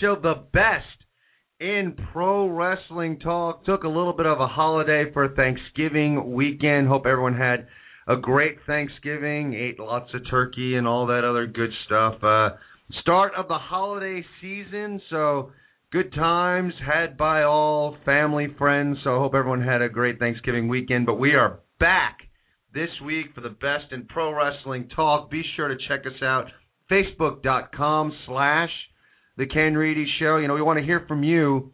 Show, the best in pro wrestling talk. Took a little bit of a holiday for Thanksgiving weekend. Hope everyone had a great Thanksgiving. Ate lots of turkey and all that other good stuff. Uh, start of the holiday season, so good times had by all family, friends. So I hope everyone had a great Thanksgiving weekend. But we are back this week for the best in pro wrestling talk. Be sure to check us out, facebook.com slash the Ken Reedy Show. You know, we want to hear from you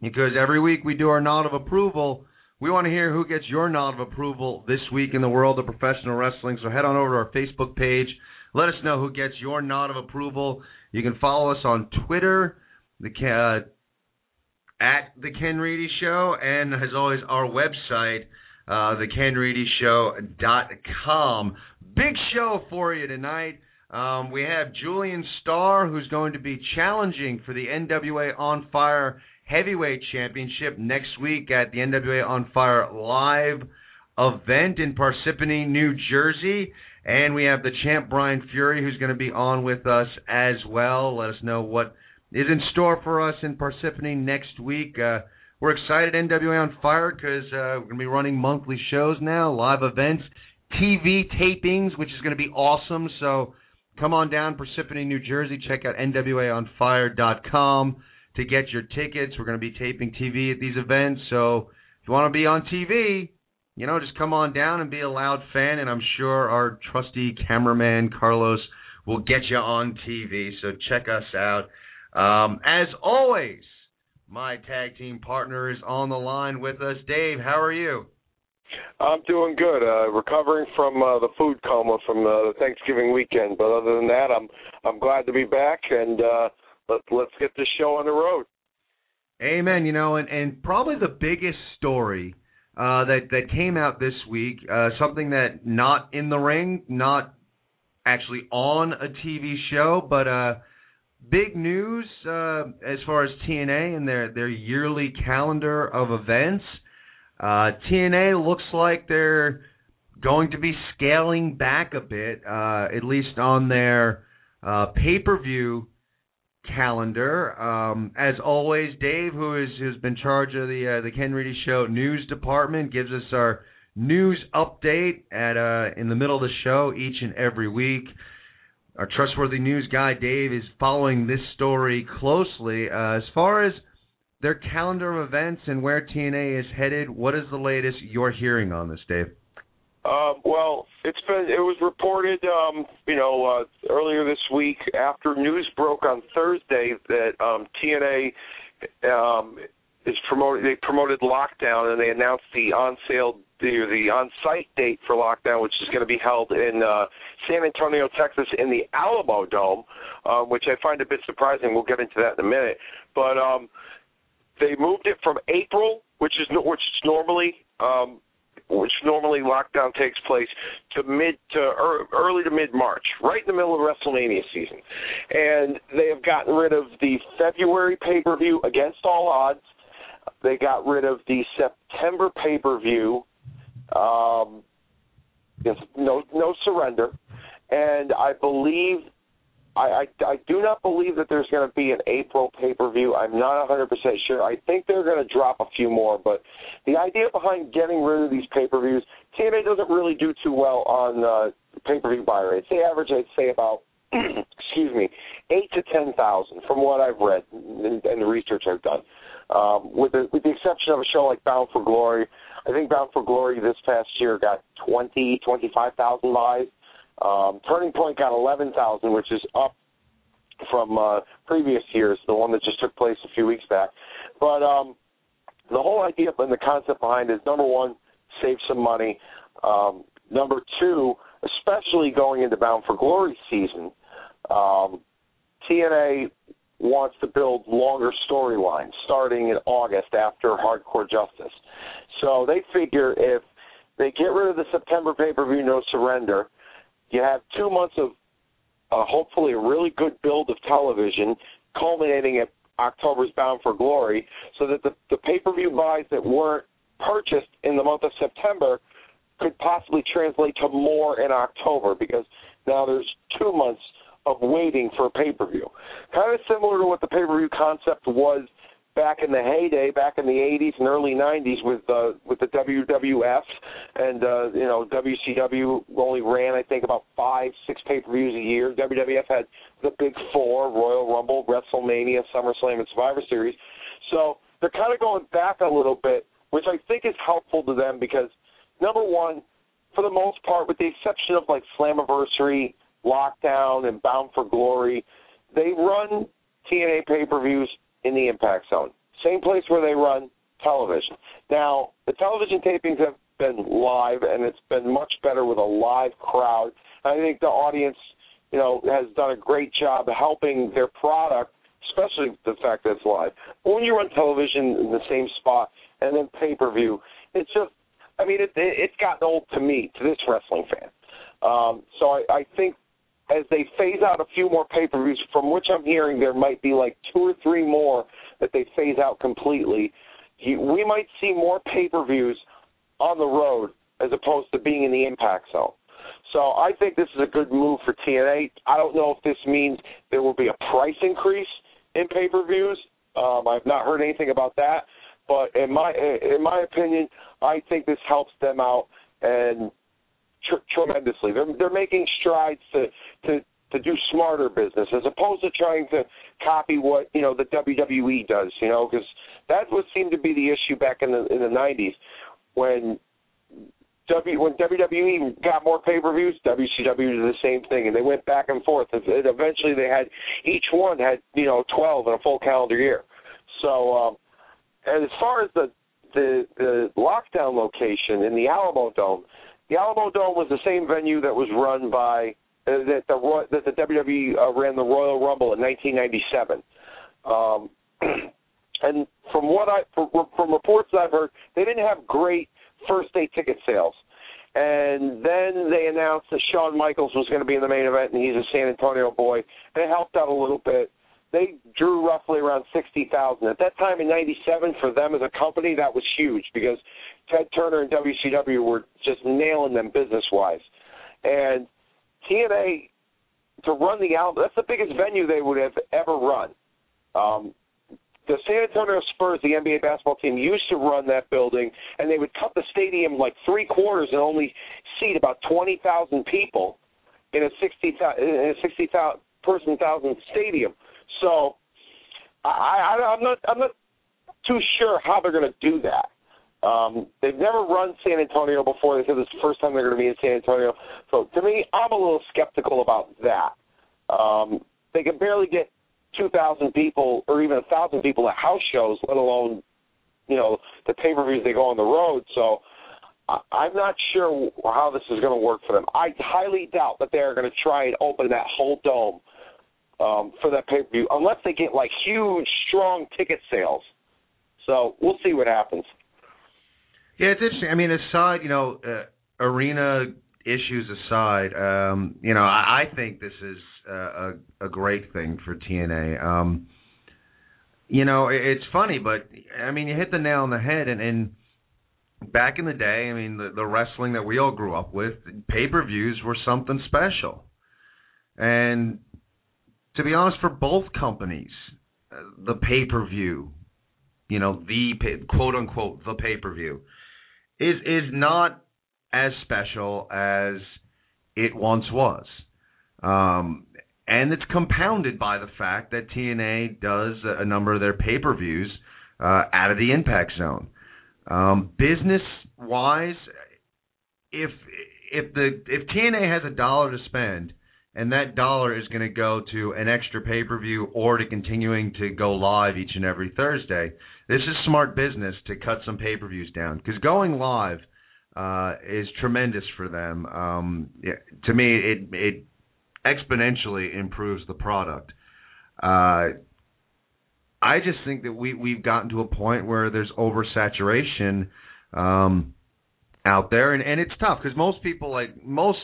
because every week we do our nod of approval. We want to hear who gets your nod of approval this week in the world of professional wrestling. So head on over to our Facebook page. Let us know who gets your nod of approval. You can follow us on Twitter, the uh, at the Ken Reedy Show, and as always, our website, uh, thekenreedyshow.com. Big show for you tonight. Um, we have Julian Starr, who's going to be challenging for the NWA On Fire Heavyweight Championship next week at the NWA On Fire Live event in Parsippany, New Jersey. And we have the champ Brian Fury, who's going to be on with us as well. Let us know what is in store for us in Parsippany next week. Uh, we're excited, NWA on Fire, because uh, we're going to be running monthly shows now, live events, TV tapings, which is going to be awesome. So come on down, Parsippany, New Jersey. Check out NWAOnFire.com to get your tickets. We're going to be taping TV at these events. So if you want to be on TV, you know, just come on down and be a loud fan, and I'm sure our trusty cameraman, Carlos, will get you on TV. So check us out. Um, as always, my tag team partner is on the line with us. Dave, how are you? I'm doing good. Uh, recovering from uh, the food coma from the Thanksgiving weekend, but other than that, I'm I'm glad to be back and uh, let let's get this show on the road. Amen. You know, and and probably the biggest story uh, that that came out this week, uh, something that not in the ring, not actually on a TV show, but uh, big news uh, as far as TNA and their their yearly calendar of events. Uh, TNA looks like they're going to be scaling back a bit, uh, at least on their uh, pay-per-view calendar. Um, as always, Dave, who is who's been charge of the uh, the Ken Reedy Show news department, gives us our news update at uh, in the middle of the show each and every week. Our trustworthy news guy Dave is following this story closely. Uh, as far as their calendar of events and where TNA is headed, what is the latest you're hearing on this, Dave? Uh, well, it's been it was reported, um, you know, uh, earlier this week after news broke on Thursday that um, TNA um, is promoted. They promoted lockdown and they announced the on sale the the on site date for lockdown, which is going to be held in uh, San Antonio, Texas, in the Alamo Dome, um, which I find a bit surprising. We'll get into that in a minute, but um, they moved it from April, which is which is normally um, which normally lockdown takes place to mid to early to mid March, right in the middle of WrestleMania season, and they have gotten rid of the February pay per view against all odds. They got rid of the September pay per view Um, no, no surrender, and I believe I, I, I do not believe that there's going to be an April pay per view. I'm not 100% sure. I think they're going to drop a few more, but the idea behind getting rid of these pay per views, TNA doesn't really do too well on uh, pay per view buy rates. They average, I'd say, about excuse me, eight to ten thousand from what I've read and, and the research I've done. Um, with the with the exception of a show like Bound for Glory, I think Bound for Glory this past year got twenty twenty five thousand buys. Um, Turning Point got 11,000, which is up from uh, previous years, the one that just took place a few weeks back. But um, the whole idea and the concept behind it is number one, save some money. Um, number two, especially going into Bound for Glory season, um, TNA wants to build longer storylines starting in August after Hardcore Justice. So they figure if they get rid of the September pay per view, No Surrender, you have two months of uh, hopefully a really good build of television, culminating at October's Bound for Glory, so that the, the pay per view buys that weren't purchased in the month of September could possibly translate to more in October because now there's two months of waiting for a pay per view. Kind of similar to what the pay per view concept was back in the heyday, back in the 80s and early 90s with uh, with the WWF and uh, you know WCW only ran I think about five six pay per views a year. WWF had the Big Four: Royal Rumble, WrestleMania, SummerSlam, and Survivor Series. So they're kind of going back a little bit, which I think is helpful to them because number one, for the most part, with the exception of like Slammiversary, Lockdown, and Bound for Glory, they run TNA pay per views in the impact zone. Same place where they run television. Now, the television tapings have been live, and it's been much better with a live crowd. I think the audience, you know, has done a great job helping their product, especially the fact that it's live. But when you run television in the same spot and then pay per view, it's just, I mean, it, it, it's gotten old to me, to this wrestling fan. Um, so I, I think as they phase out a few more pay per views, from which I'm hearing there might be like two or three more that they phase out completely. We might see more pay per views on the road as opposed to being in the impact zone. So I think this is a good move for TNA. I don't know if this means there will be a price increase in pay per views. Um, I've not heard anything about that, but in my in my opinion, I think this helps them out and tr- tremendously. They're they're making strides to to to do smarter business as opposed to trying to copy what you know the WWE does. You know, because that would seem to be the issue back in the in the '90s when. W, when WWE got more pay-per-views, WCW did the same thing, and they went back and forth. And eventually, they had each one had you know 12 in a full calendar year. So, um, and as far as the the the lockdown location in the Alamo Dome, the Alamo Dome was the same venue that was run by uh, that the that the WWE uh, ran the Royal Rumble in 1997. Um, and from what I from, from reports I've heard, they didn't have great first day ticket sales. And then they announced that Shawn Michaels was going to be in the main event, and he's a San Antonio boy, and it helped out a little bit. They drew roughly around sixty thousand at that time in '97. For them as a company, that was huge because Ted Turner and WCW were just nailing them business wise. And TNA to run the Alamo, that's the biggest venue they would have ever run. Um, the San Antonio Spurs, the NBA basketball team, used to run that building, and they would cut the stadium like three quarters and only seat about twenty thousand people in a 60,000 in a sixty person thousand stadium. So I, I, I'm not I'm not too sure how they're going to do that. Um, they've never run San Antonio before. They said this is the first time they're going to be in San Antonio. So to me, I'm a little skeptical about that. Um, they can barely get 2,000 people or even 1,000 people at house shows, let alone, you know, the pay-per-views they go on the road. So I'm not sure how this is going to work for them. I highly doubt that they're going to try and open that whole dome um, for that pay-per-view unless they get like huge, strong ticket sales. So we'll see what happens. Yeah, it's interesting. I mean, aside, you know, uh, arena issues aside, um, you know, I, I think this is uh, a, a great thing for TNA. Um, you know, it, it's funny, but I mean, you hit the nail on the head, and, and back in the day, I mean, the, the wrestling that we all grew up with, pay per views were something special. And to be honest, for both companies, the pay per view, you know, the pay, quote unquote the pay per view, is is not as special as it once was. Um, and it's compounded by the fact that TNA does a number of their pay per views uh, out of the impact zone. Um, business wise, if if the if TNA has a dollar to spend and that dollar is going to go to an extra pay per view or to continuing to go live each and every Thursday, this is smart business to cut some pay per views down because going live uh, is tremendous for them. Um, yeah, to me, it it exponentially improves the product. Uh, I just think that we we've gotten to a point where there's oversaturation um, out there, and and it's tough because most people like most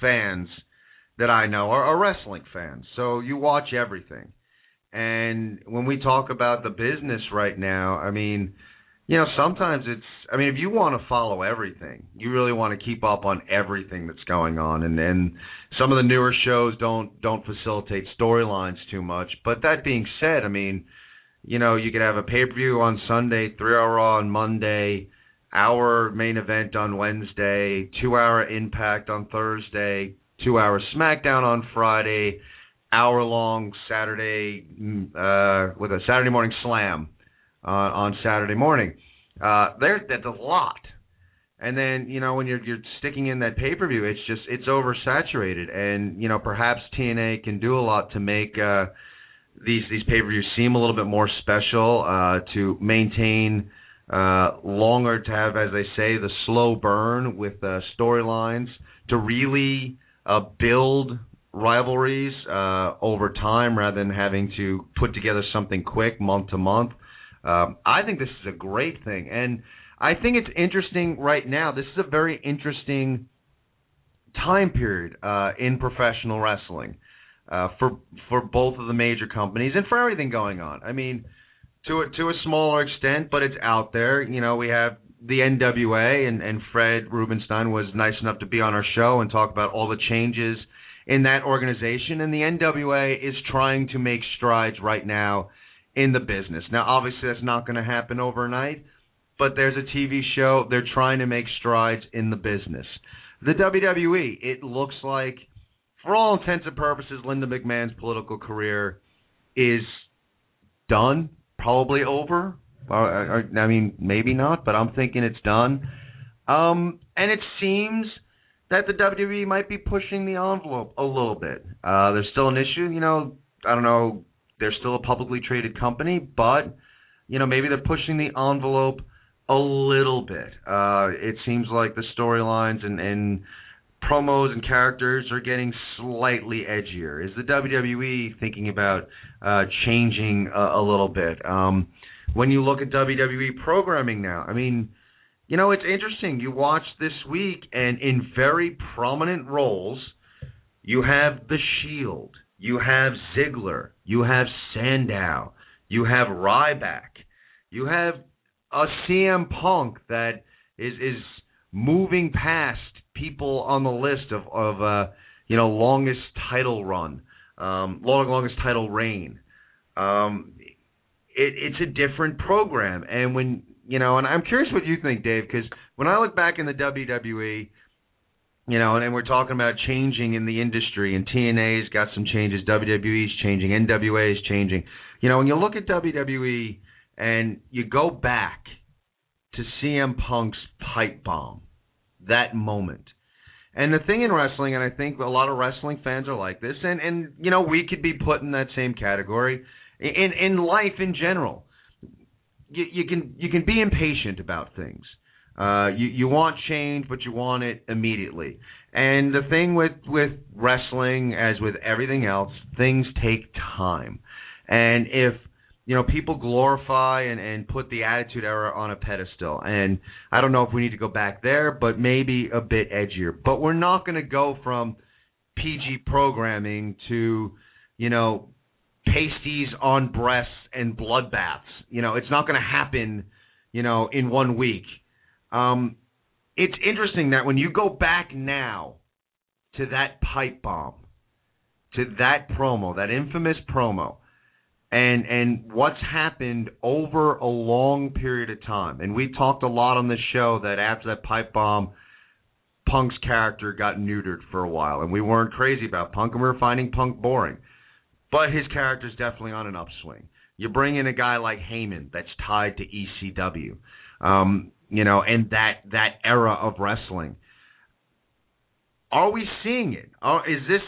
fans that I know are, are wrestling fans, so you watch everything. And when we talk about the business right now, I mean, you know, sometimes it's I mean, if you want to follow everything, you really want to keep up on everything that's going on and and some of the newer shows don't don't facilitate storylines too much. But that being said, I mean, you know, you could have a pay-per-view on Sunday, 3-hour Raw on Monday, hour main event on Wednesday, 2-hour Impact on Thursday, 2-hour SmackDown on Friday, hour-long Saturday mm, uh with a Saturday morning slam uh, on Saturday morning. Uh, there, that's a lot. And then you know when you're you're sticking in that pay per view, it's just it's oversaturated, and you know perhaps TNA can do a lot to make uh, these these pay per views seem a little bit more special, uh, to maintain uh, longer, to have as they say the slow burn with uh, storylines, to really uh, build rivalries uh, over time rather than having to put together something quick month to month. Um, I think this is a great thing, and I think it's interesting right now. This is a very interesting time period uh, in professional wrestling uh, for for both of the major companies and for everything going on. I mean, to a, to a smaller extent, but it's out there. You know, we have the NWA, and, and Fred Rubenstein was nice enough to be on our show and talk about all the changes in that organization. And the NWA is trying to make strides right now in the business. Now, obviously, that's not going to happen overnight, but there's a TV show. They're trying to make strides in the business. The WWE, it looks like, for all intents and purposes, Linda McMahon's political career is done, probably over. I mean, maybe not, but I'm thinking it's done. Um, and it seems that the WWE might be pushing the envelope a little bit. Uh, there's still an issue, you know. I don't know they're still a publicly traded company, but you know maybe they're pushing the envelope a little bit. Uh, it seems like the storylines and, and promos and characters are getting slightly edgier. Is the WWE thinking about uh, changing a, a little bit? Um, when you look at WWE programming now, I mean, you know, it's interesting. You watch this week, and in very prominent roles, you have The Shield, you have Ziggler, you have Sandow, you have Ryback, you have a CM Punk that is is moving past people on the list of of uh, you know longest title run, um, long longest title reign. Um, it, it's a different program, and when you know, and I'm curious what you think, Dave, because when I look back in the WWE, you know, and, and we're talking about changing in the industry, and TNA's got some changes, WWE's changing, NWA is changing. You know, when you look at WWE and you go back to CM Punk's pipe bomb, that moment. And the thing in wrestling, and I think a lot of wrestling fans are like this, and and you know we could be put in that same category in in life in general. You, you can you can be impatient about things. Uh, you you want change, but you want it immediately. And the thing with with wrestling, as with everything else, things take time. And if you know people glorify and and put the Attitude Era on a pedestal, and I don't know if we need to go back there, but maybe a bit edgier. But we're not going to go from PG programming to you know pasties on breasts and bloodbaths. You know, it's not going to happen. You know, in one week Um, it's interesting that when you go back now to that pipe bomb, to that promo, that infamous promo, and and what's happened over a long period of time. And we talked a lot on this show that after that pipe bomb, Punk's character got neutered for a while, and we weren't crazy about Punk, and we were finding Punk boring. But his character's definitely on an upswing. You bring in a guy like Heyman that's tied to ECW, um, you know, and that that era of wrestling. Are we seeing it? Are, is this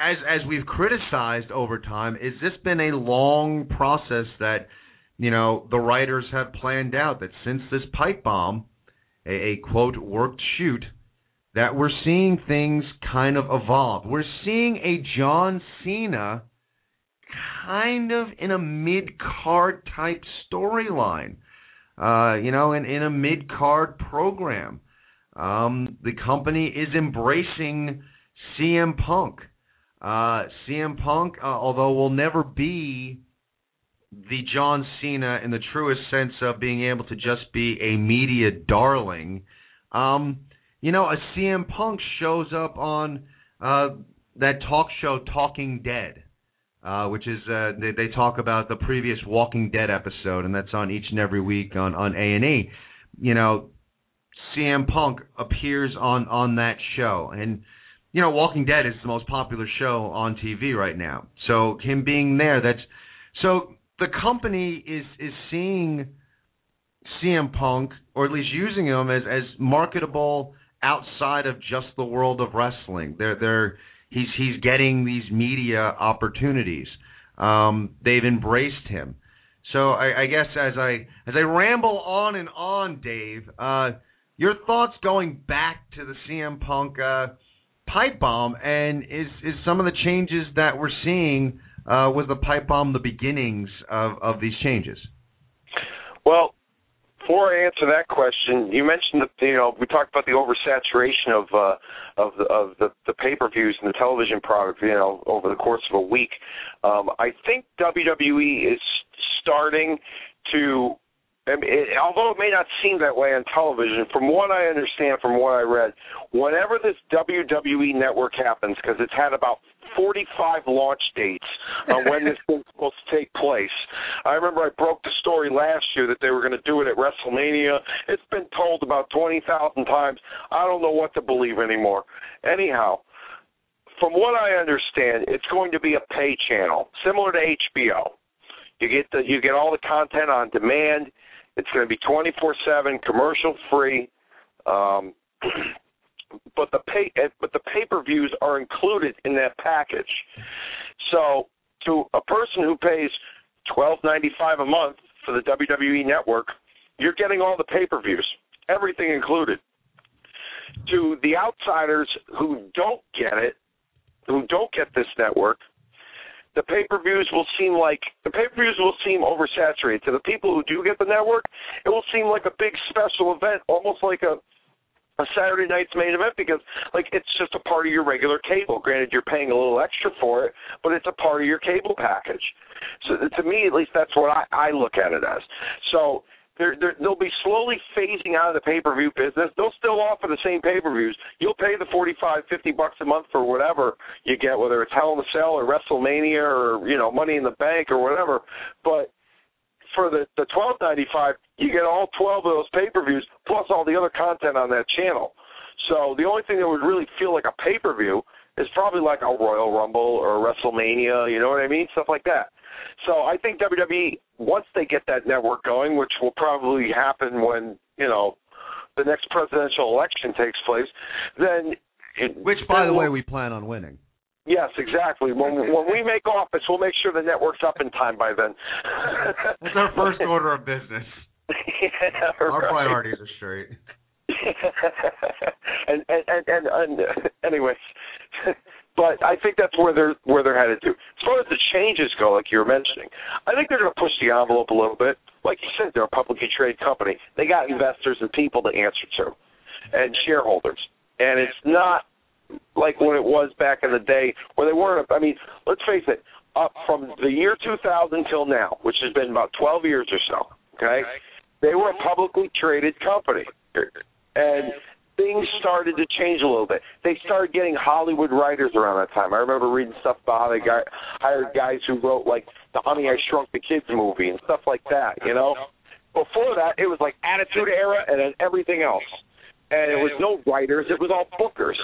as as we've criticized over time, is this been a long process that you know the writers have planned out that since this pipe bomb, a, a quote worked shoot, that we're seeing things kind of evolve. We're seeing a John Cena kind of in a mid card type storyline. Uh, you know, in, in a mid card program. Um, the company is embracing CM Punk. Uh, CM Punk, uh, although will never be the John Cena in the truest sense of being able to just be a media darling, um, you know, a CM Punk shows up on uh, that talk show Talking Dead, uh, which is uh, they, they talk about the previous Walking Dead episode, and that's on each and every week on on A and E. You know, CM Punk appears on on that show, and you know, Walking Dead is the most popular show on TV right now. So him being there, that's so the company is is seeing CM Punk, or at least using him as as marketable outside of just the world of wrestling. They're they're he's he's getting these media opportunities. Um, they've embraced him. So I, I guess as I as I ramble on and on, Dave, uh, your thoughts going back to the CM Punk uh, pipe bomb, and is is some of the changes that we're seeing uh, was the pipe bomb the beginnings of of these changes? Well, before I answer that question, you mentioned that you know we talked about the oversaturation of uh, of the of the, the pay-per-views and the television product, you know, over the course of a week. Um, I think WWE is starting to I mean, it, although it may not seem that way on television, from what I understand, from what I read, whenever this WWE network happens, because it's had about 45 launch dates on when this thing's supposed to take place. I remember I broke the story last year that they were going to do it at WrestleMania. It's been told about 20,000 times. I don't know what to believe anymore. Anyhow, from what I understand, it's going to be a pay channel, similar to HBO. You get the you get all the content on demand it's going to be 24/7, commercial free. Um, but the pay eh, but the pay-per-views are included in that package. So to a person who pays 12.95 a month for the WWE network, you're getting all the pay-per-views, everything included. To the outsiders who don't get it, who don't get this network, the pay per views will seem like the pay per views will seem oversaturated. To the people who do get the network, it will seem like a big special event, almost like a a Saturday night's main event because like it's just a part of your regular cable. Granted, you're paying a little extra for it, but it's a part of your cable package. So to me, at least, that's what I, I look at it as. So they're, they're, they'll be slowly phasing out of the pay-per-view business. They'll still offer the same pay-per-views. You'll pay the forty-five, fifty bucks a month for whatever you get, whether it's Hell in a Cell or WrestleMania or you know Money in the Bank or whatever. But for the the twelve ninety-five, you get all twelve of those pay-per-views plus all the other content on that channel. So the only thing that would really feel like a pay-per-view is probably like a Royal Rumble or a WrestleMania. You know what I mean? Stuff like that. So I think WWE once they get that network going, which will probably happen when you know the next presidential election takes place, then it, which, by the way, we plan on winning. Yes, exactly. When when we make office, we'll make sure the network's up in time by then. That's our first order of business. yeah, our right. priorities are straight. and, and and and and anyways, but I think that's where they're where they're headed to. As far as the changes go, like you were mentioning, I think they're going to push the envelope a little bit. Like you said, they're a publicly traded company. They got investors and people to answer to, and shareholders. And it's not like when it was back in the day where they weren't. I mean, let's face it. Up from the year 2000 till now, which has been about 12 years or so. Okay, They were a publicly traded company, and things started to change a little bit. They started getting Hollywood writers around that time. I remember reading stuff about how they got hired guys who wrote like the Honey I Shrunk the Kids movie and stuff like that. You know, before that it was like Attitude Era and then everything else, and it was no writers. It was all bookers.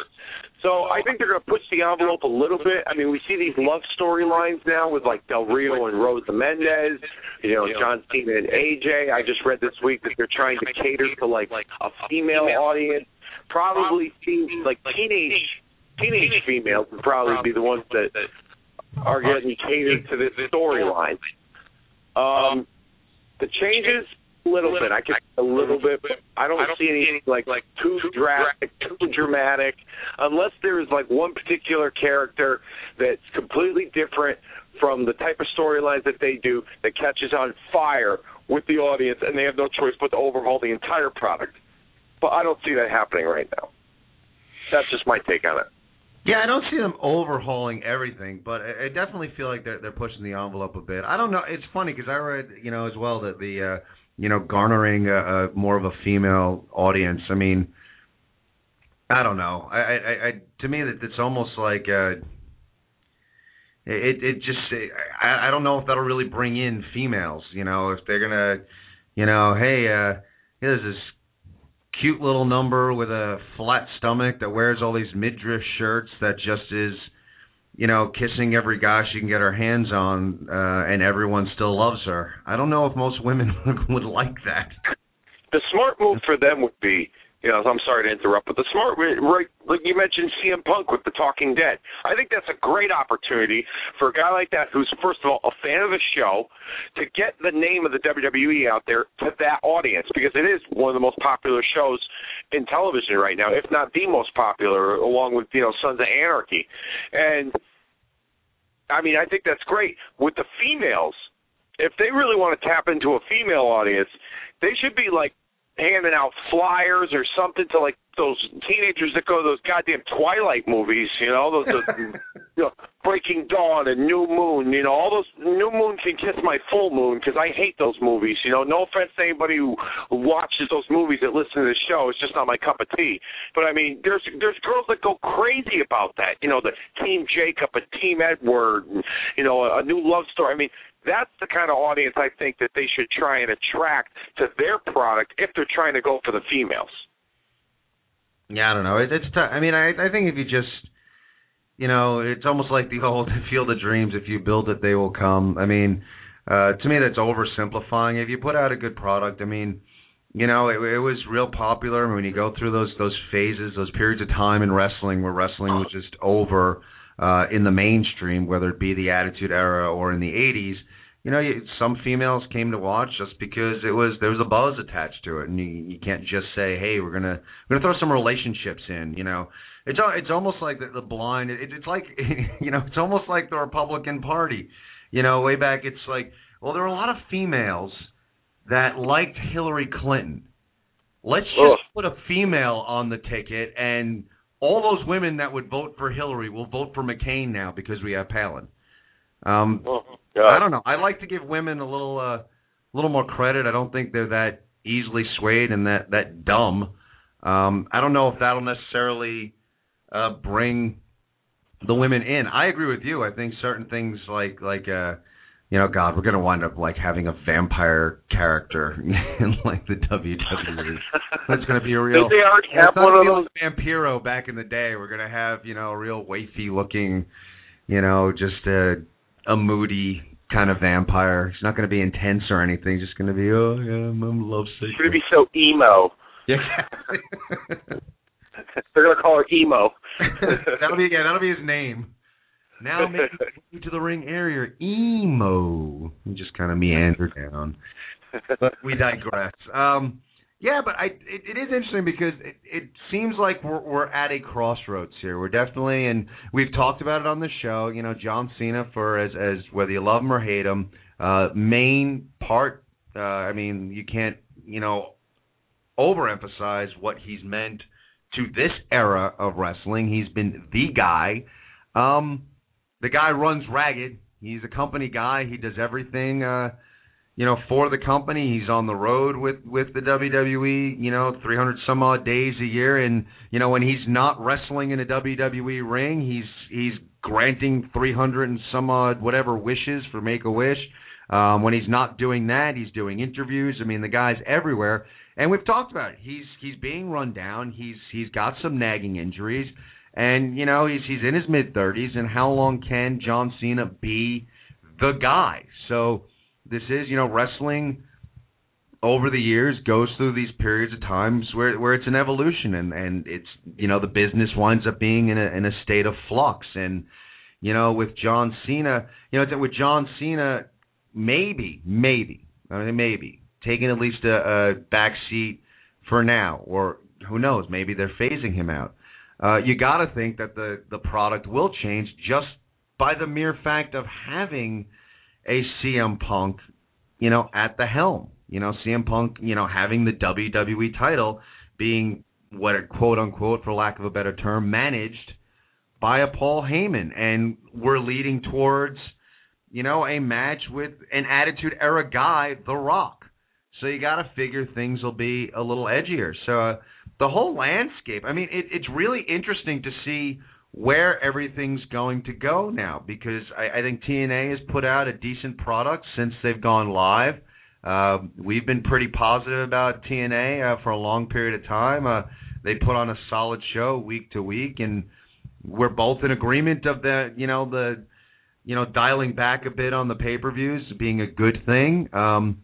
So I think they're going to push the envelope a little bit. I mean, we see these love storylines now with like Del Rio and Rosa Mendes, you know, John Cena and AJ. I just read this week that they're trying to cater to like a female audience. Probably seems like teenage teenage females would probably be the ones that are getting catered to this storyline. Um, the changes a little bit. I can a little bit, but I don't see anything like like too drastic, too dramatic, unless there's like one particular character that's completely different from the type of storylines that they do that catches on fire with the audience, and they have no choice but to overhaul the entire product. But I don't see that happening right now. That's just my take on it. Yeah, I don't see them overhauling everything, but I definitely feel like they're they're pushing the envelope a bit. I don't know. It's funny because I read, you know, as well that the, uh, you know, garnering a, a more of a female audience. I mean, I don't know. I, I, I to me that it's almost like uh, it, it just. I, I don't know if that'll really bring in females. You know, if they're gonna, you know, hey, uh, here's this cute little number with a flat stomach that wears all these midriff shirts that just is you know kissing every guy she can get her hands on uh and everyone still loves her. I don't know if most women would like that. The smart move for them would be, you know, I'm sorry to interrupt, but the smart, right, like you mentioned CM Punk with the Talking Dead. I think that's a great opportunity for a guy like that who's, first of all, a fan of the show, to get the name of the WWE out there to that audience because it is one of the most popular shows in television right now, if not the most popular, along with, you know, Sons of Anarchy. And, I mean, I think that's great. With the females, if they really want to tap into a female audience, they should be like handing out flyers or something to like those teenagers that go to those goddamn Twilight movies, you know, those, those you know, Breaking Dawn and New Moon, you know, all those New Moon can kiss my full moon because I hate those movies, you know. No offense to anybody who watches those movies that listen to the show, it's just not my cup of tea. But I mean, there's there's girls that go crazy about that, you know, the Team Jacob, a Team Edward, and, you know, a, a new love story. I mean, that's the kind of audience I think that they should try and attract to their product if they're trying to go for the females. Yeah i don't know. It, it's t- i mean i i think if you just you know it's almost like the old field of dreams. If you build it they will come. I mean uh to me that's oversimplifying. If you put out a good product i mean you know it, it was real popular. When you go through those those phases those periods of time in wrestling where wrestling was just over uh in the mainstream whether it be the attitude era or in the 80s you know some females came to watch just because it was there was a buzz attached to it and you, you can't just say hey we're going to we're to throw some relationships in you know it's it's almost like the, the blind it, it's like you know it's almost like the Republican Party you know way back it's like well there were a lot of females that liked Hillary Clinton let's just Ugh. put a female on the ticket and all those women that would vote for Hillary will vote for McCain now because we have Palin. Um, Oh, I don't know. I like to give women a little, uh, little more credit. I don't think they're that easily swayed and that that dumb. Um, I don't know if that'll necessarily uh, bring the women in. I agree with you. I think certain things like like uh, you know, God, we're gonna wind up like having a vampire character in like the WWE. That's gonna be a real. Did they already have one of those? like Vampiro back in the day. We're gonna have you know a real wafy looking, you know, just a a moody kind of vampire. He's not gonna be intense or anything. He's just gonna be oh yeah, I'm, lovesick. She's gonna be so emo. yeah. They're gonna call her emo. that'll be yeah, that'll be his name. Now make to the ring area, emo. You just kind of meander down. But we digress. Um, yeah, but I it, it is interesting because it, it seems like we're we're at a crossroads here. We're definitely and we've talked about it on the show. You know, John Cena for as as whether you love him or hate him, uh, main part. Uh, I mean, you can't you know overemphasize what he's meant to this era of wrestling. He's been the guy. Um, the guy runs ragged. He's a company guy. He does everything. Uh, you know, for the company. He's on the road with with the WWE, you know, 300 some odd days a year, and you know, when he's not wrestling in a WWE ring, he's he's granting 300 and some odd whatever wishes for Make a Wish. Um, when he's not doing that, he's doing interviews. I mean, the guy's everywhere, and we've talked about it. He's he's being run down. He's he's got some nagging injuries, and you know he's he's in his mid 30s. And how long can John Cena be the guy? So this is you know wrestling over the years goes through these periods of times where where it's an evolution and and it's you know the business winds up being in a in a state of flux and you know with John Cena you know with John Cena maybe, maybe, I mean, maybe taking at least a, a back seat for now, or who knows, maybe they're phasing him out. Uh, you got to think that the the product will change just by the mere fact of having a CM Punk, you know, at the helm. You know, CM Punk, you know, having the WWE title being what a quote unquote, for lack of a better term, managed by a Paul Heyman, and we're leading towards you know, a match with an Attitude Era guy, The Rock. So you got to figure things will be a little edgier. So uh, the whole landscape, I mean, it, it's really interesting to see where everything's going to go now because I, I think TNA has put out a decent product since they've gone live. Uh, we've been pretty positive about TNA uh, for a long period of time. Uh, they put on a solid show week to week, and we're both in agreement of the, you know, the you know, dialing back a bit on the pay per views being a good thing. Um,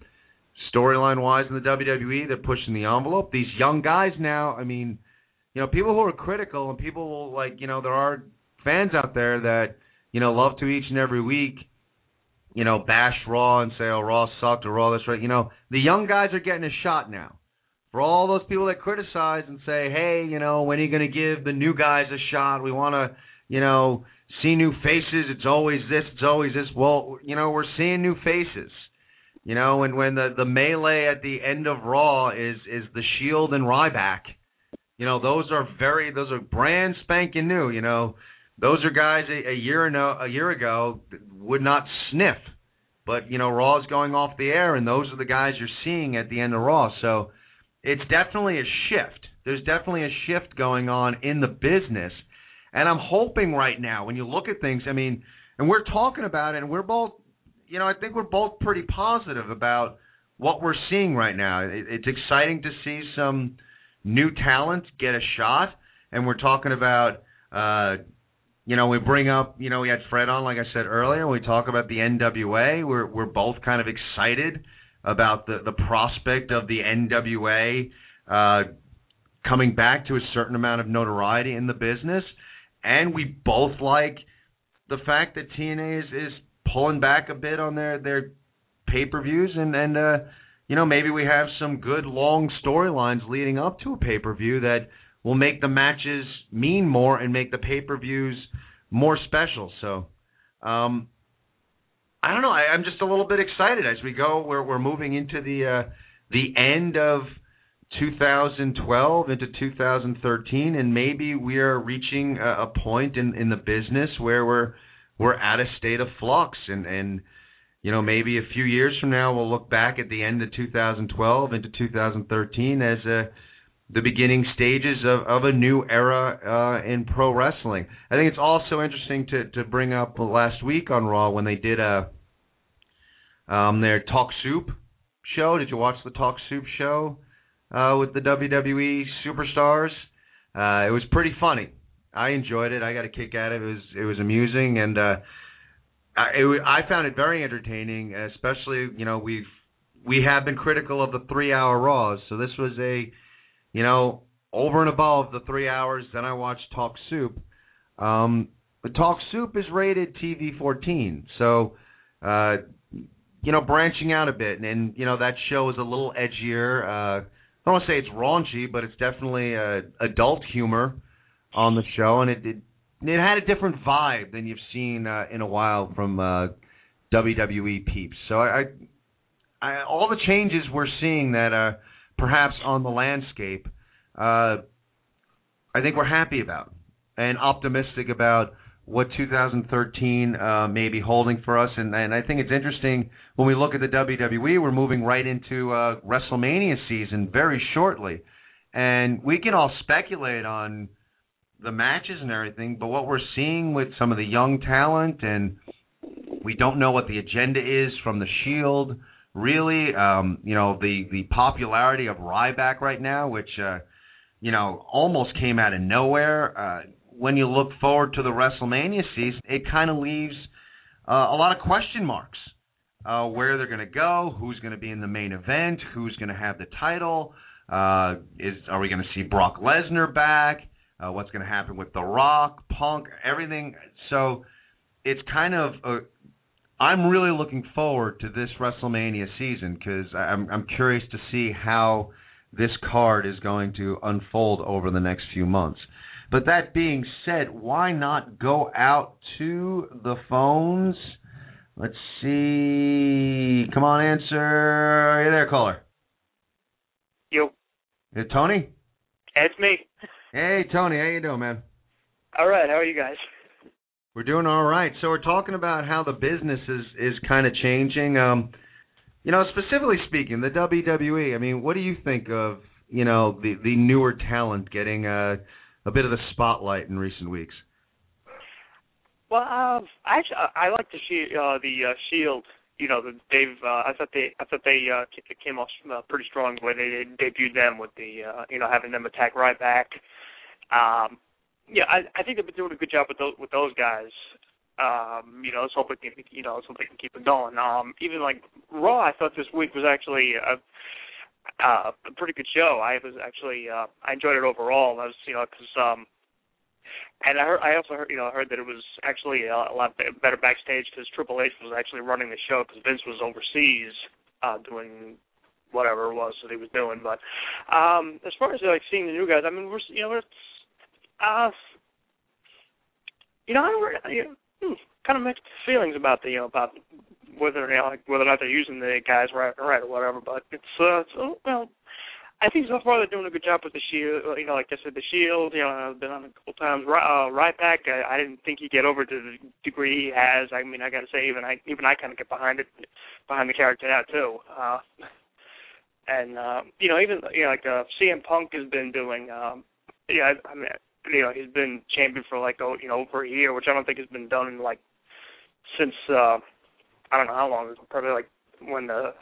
Storyline wise in the WWE, they're pushing the envelope. These young guys now, I mean, you know, people who are critical and people will like, you know, there are fans out there that, you know, love to each and every week, you know, bash Raw and say, oh, Raw sucked or Raw this right. You know, the young guys are getting a shot now. For all those people that criticize and say, hey, you know, when are you going to give the new guys a shot? We want to, you know, see new faces. It's always this. It's always this. Well, you know, we're seeing new faces. You know, and when the the melee at the end of Raw is is the Shield and Ryback, you know, those are very those are brand spanking new. You know, those are guys a, a year ago a year ago would not sniff, but you know, Raw is going off the air, and those are the guys you're seeing at the end of Raw. So it's definitely a shift. There's definitely a shift going on in the business and I'm hoping right now, when you look at things, I mean, and we're talking about it, and we're both, you know, I think we're both pretty positive about what we're seeing right now. It, it's exciting to see some new talent get a shot, and we're talking about, uh, you know, we bring up, you know, we had Fred on, like I said earlier. We talk about the NWA. We're we're both kind of excited about the the prospect of the NWA uh, coming back to a certain amount of notoriety in the business and we both like the fact that TNA is, is pulling back a bit on their their pay per views, and and uh, you know maybe we have some good long storylines leading up to a pay per view that will make the matches mean more and make the pay per views more special. So. Um, I don't know. I, I'm just a little bit excited as we go. We're we're moving into the uh, the end of 2012 into 2013, and maybe we are reaching a, a point in, in the business where we're we're at a state of flux, and and you know maybe a few years from now we'll look back at the end of 2012 into 2013 as a the beginning stages of, of a new era uh, in pro wrestling. I think it's also interesting to to bring up last week on Raw when they did a um, their Talk Soup show. Did you watch the Talk Soup show? uh, with the WWE superstars. Uh, it was pretty funny. I enjoyed it. I got a kick out of it. It was it was amusing, and uh, I it, I found it very entertaining. Especially, you know, we've we have been critical of the three hour Raws, so this was a, you know, over and above the three hours. Then I watched Talk Soup. Um, the Talk Soup is rated TV 14, so uh, you know, branching out a bit, and, and you know that show is a little edgier. Uh, I don't want to say it's raunchy, but it's definitely uh, adult humor on the show, and it, it it had a different vibe than you've seen uh, in a while from uh, WWE peeps. So I, I, I all the changes we're seeing that uh, perhaps on the landscape, uh, I think we're happy about and optimistic about what 2013 uh, may be holding for us. And, and I think it's interesting when we look at the WWE, we're moving right into uh, WrestleMania season very shortly. And we can all speculate on the matches and everything, but what we're seeing with some of the young talent, and we don't know what the agenda is from the Shield. Really, um, you know, the the popularity of Ryback right now, which uh, you know almost came out of nowhere. Uh, when you look forward to the WrestleMania season, it kind of leaves uh, a lot of question marks. Uh, where they're going to go, who's going to be in the main event, who's going to have the title, uh, is are we going to see Brock Lesnar back? Uh, what's going to happen with The Rock, Punk, everything. So it's kind of a, I'm really looking forward to this WrestleMania season because I'm I'm curious to see how this card is going to unfold over the next few months. But that being said, why not go out to the phones? Let's see. Come on, answer. Are you there, caller? You. Is it Tony? It's me. Hey, Tony. How you doing, man? All right. How are you guys? We're doing all right. So we're talking about how the business is is kind of changing. Um, you know, specifically speaking, the WWE. I mean, what do you think of you know the the newer talent getting a a bit of the spotlight in recent weeks? Well, uh, actually, I like to see uh, the uh, Shield. You know, they've. Uh, I thought they. I thought they uh, came off uh, pretty strong way they debuted them with the. Uh, you know, having them attack Ryback. Um, yeah, I, I think they've been doing a good job with those with those guys. Um, you know, let's hope it can, you know, let's hope they can keep it going. Um, even like Raw, I thought this week was actually a, uh, a pretty good show. I was actually uh, I enjoyed it overall. I was, you know, because um, and I heard, I also heard, you know, heard that it was actually a, lot better backstage because Triple H was actually running the show because Vince was overseas uh, doing whatever it was that he was doing. But um, as far as like seeing the new guys, I mean, we're you know, we're uh, you know, I don't, you know, kind of mixed feelings about the you know about whether you know, like whether or not they're using the guys right right or whatever. But it's uh, it's, well, I think so far they're doing a good job with the shield. You know, like I said, the shield. You know, I've been on a couple times. Uh, Ryback, I, I didn't think he'd get over to the degree he has. I mean, I got to say, even I even I kind of get behind it, behind the character now too. Uh, and uh, you know, even you know, like uh, CM Punk has been doing. Um, yeah, I, I mean, you know, he's been champion for like oh, you know over a year, which I don't think has been done in like since uh I don't know how long. Probably like when the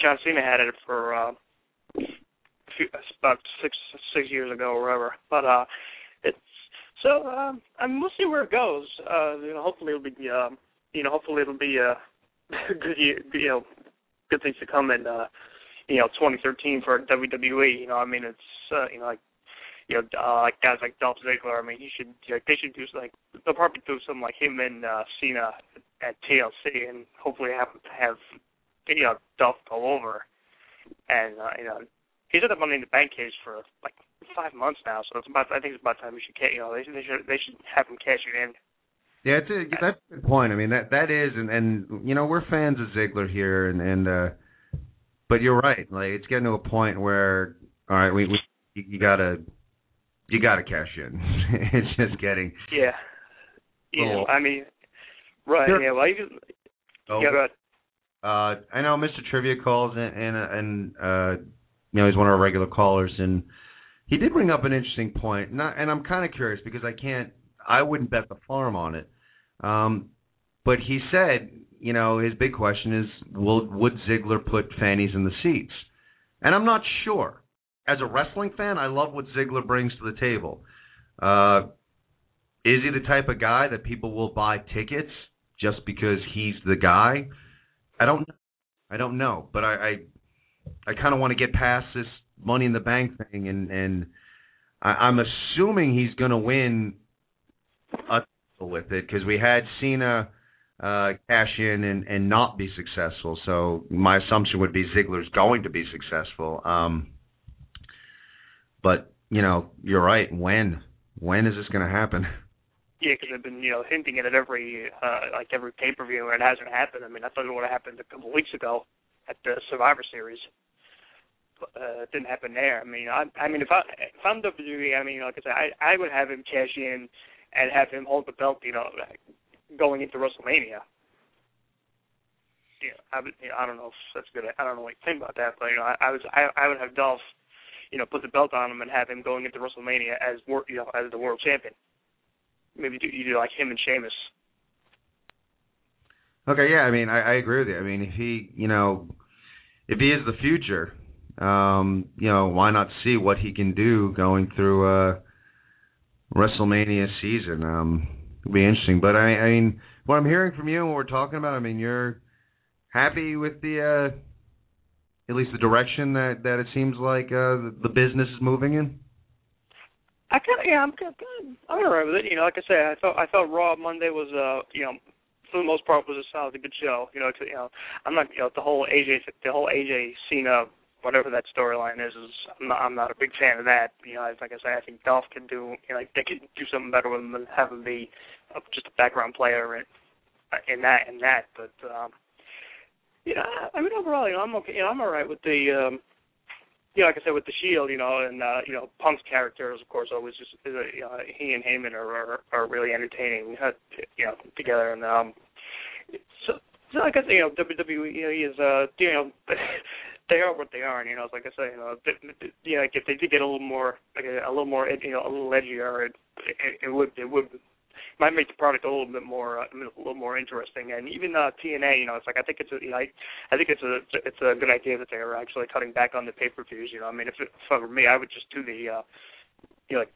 John Cena had it for uh, few, about six six years ago or whatever. But uh, it's so um, I mean we'll see where it goes. Uh, you know, hopefully it'll be um, you know hopefully it'll be uh, good year, you know good things to come in uh, you know 2013 for WWE. You know, I mean it's uh, you know like you know, uh, like guys like Dolph Ziggler. I mean, he should like they should do like they'll probably do something like him and uh, Cena at TLC, and hopefully have have you know Dolph go over, and uh, you know he's at the Money in the Bank case for like five months now, so it's about I think it's about time we should you know they they should they should have him cash it in. Yeah, it's a, that's a good point. I mean that that is, and and you know we're fans of Ziggler here, and and uh, but you're right. Like it's getting to a point where all right, we we you gotta you got to cash in. it's just getting yeah, yeah. I mean, right? Sure. Yeah. Well, you oh. yeah. But, uh, I know Mr. Trivia calls and and, and uh, you know he's one of our regular callers, and he did bring up an interesting point. Not, and I'm kind of curious because I can't, I wouldn't bet the farm on it. Um, but he said, you know, his big question is, will would Ziggler put fannies in the seats? And I'm not sure as a wrestling fan, I love what Ziggler brings to the table. Uh, is he the type of guy that people will buy tickets just because he's the guy? I don't. I don't know, but I I, I kind of want to get past this Money in the Bank thing, and and I, I'm assuming he's going to win a with it because we had Cena uh, cash in and and not be successful. So my assumption would be Ziggler's going to be successful. Um, but you know, you're right. When when is this going to happen? Yeah, because I've been you know hinting at it every uh, like every pay per view, and it hasn't happened. I mean, I thought it would have happened a couple weeks ago at the Survivor Series. Uh, it didn't happen there. I mean, I, I mean, if I if I'm WWE, I mean, like I said, I I would have him cash in and have him hold the belt, you know, going into WrestleMania. Yeah, I would, you know, I don't know if that's good. I don't know what you think about that, but you know, I, I was I I would have Dolph, you know, put the belt on him and have him going into WrestleMania as you know as the world champion. Maybe do, you do like him and Sheamus. Okay, yeah, I mean, I, I agree with you. I mean, if he, you know, if he is the future, um, you know, why not see what he can do going through uh WrestleMania season? Um, it'll be interesting. But I, I mean, what I'm hearing from you and what we're talking about, I mean, you're happy with the, uh at least the direction that that it seems like uh the, the business is moving in. I kind of yeah, I'm kind of, I'm alright with it. You know, like I said, I thought I thought Raw Monday was uh you know for the most part was a solid, a good show. You know, to, you know, I'm not you know the whole AJ the whole AJ Cena whatever that storyline is is I'm not, I'm not a big fan of that. You know, like I say, I think Dolph can do you know, like they could do something better with him than have him be just a background player in, in that in that. But um, you know, I mean overall, you know, I'm okay. You know, I'm all right with the. um you know, like I said, with the Shield, you know, and uh, you know, Punk's characters, of course, always just uh, he and Heyman are are, are really entertaining, uh, you know, together. And um, so, so like I said, you know, WWE is uh, you know, they are what they are, and you know, like I say, you know, they, you know, like if they did get a little more, like a, a little more, you know, a little edgier, it, it, it would, it would might make the product a little bit more uh, a little more interesting. And even uh, TNA, you know, it's like I think it's a, you know, I, I think it's a it's a good idea that they're actually cutting back on the pay per views. You know, I mean, if it, for me, I would just do the uh, you know, like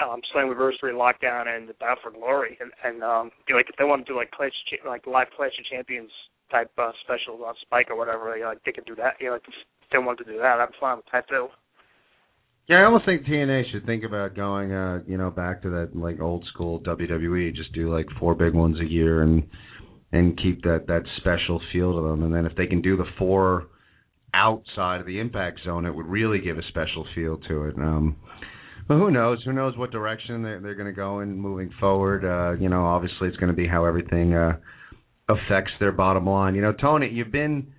um Slammiversary Lockdown and the Battle for Glory, and and um, you know, like if they want to do like Clash like live Clash of Champions type uh, specials on Spike or whatever, you know, like they could do that. You know, like if they want to do that, I'm fine with that too. Yeah, I almost think TNA should think about going, uh, you know, back to that like old school WWE. Just do like four big ones a year and and keep that that special feel to them. And then if they can do the four outside of the impact zone, it would really give a special feel to it. Um, but who knows? Who knows what direction they're, they're going to go in moving forward? Uh, you know, obviously it's going to be how everything uh, affects their bottom line. You know, Tony, you've been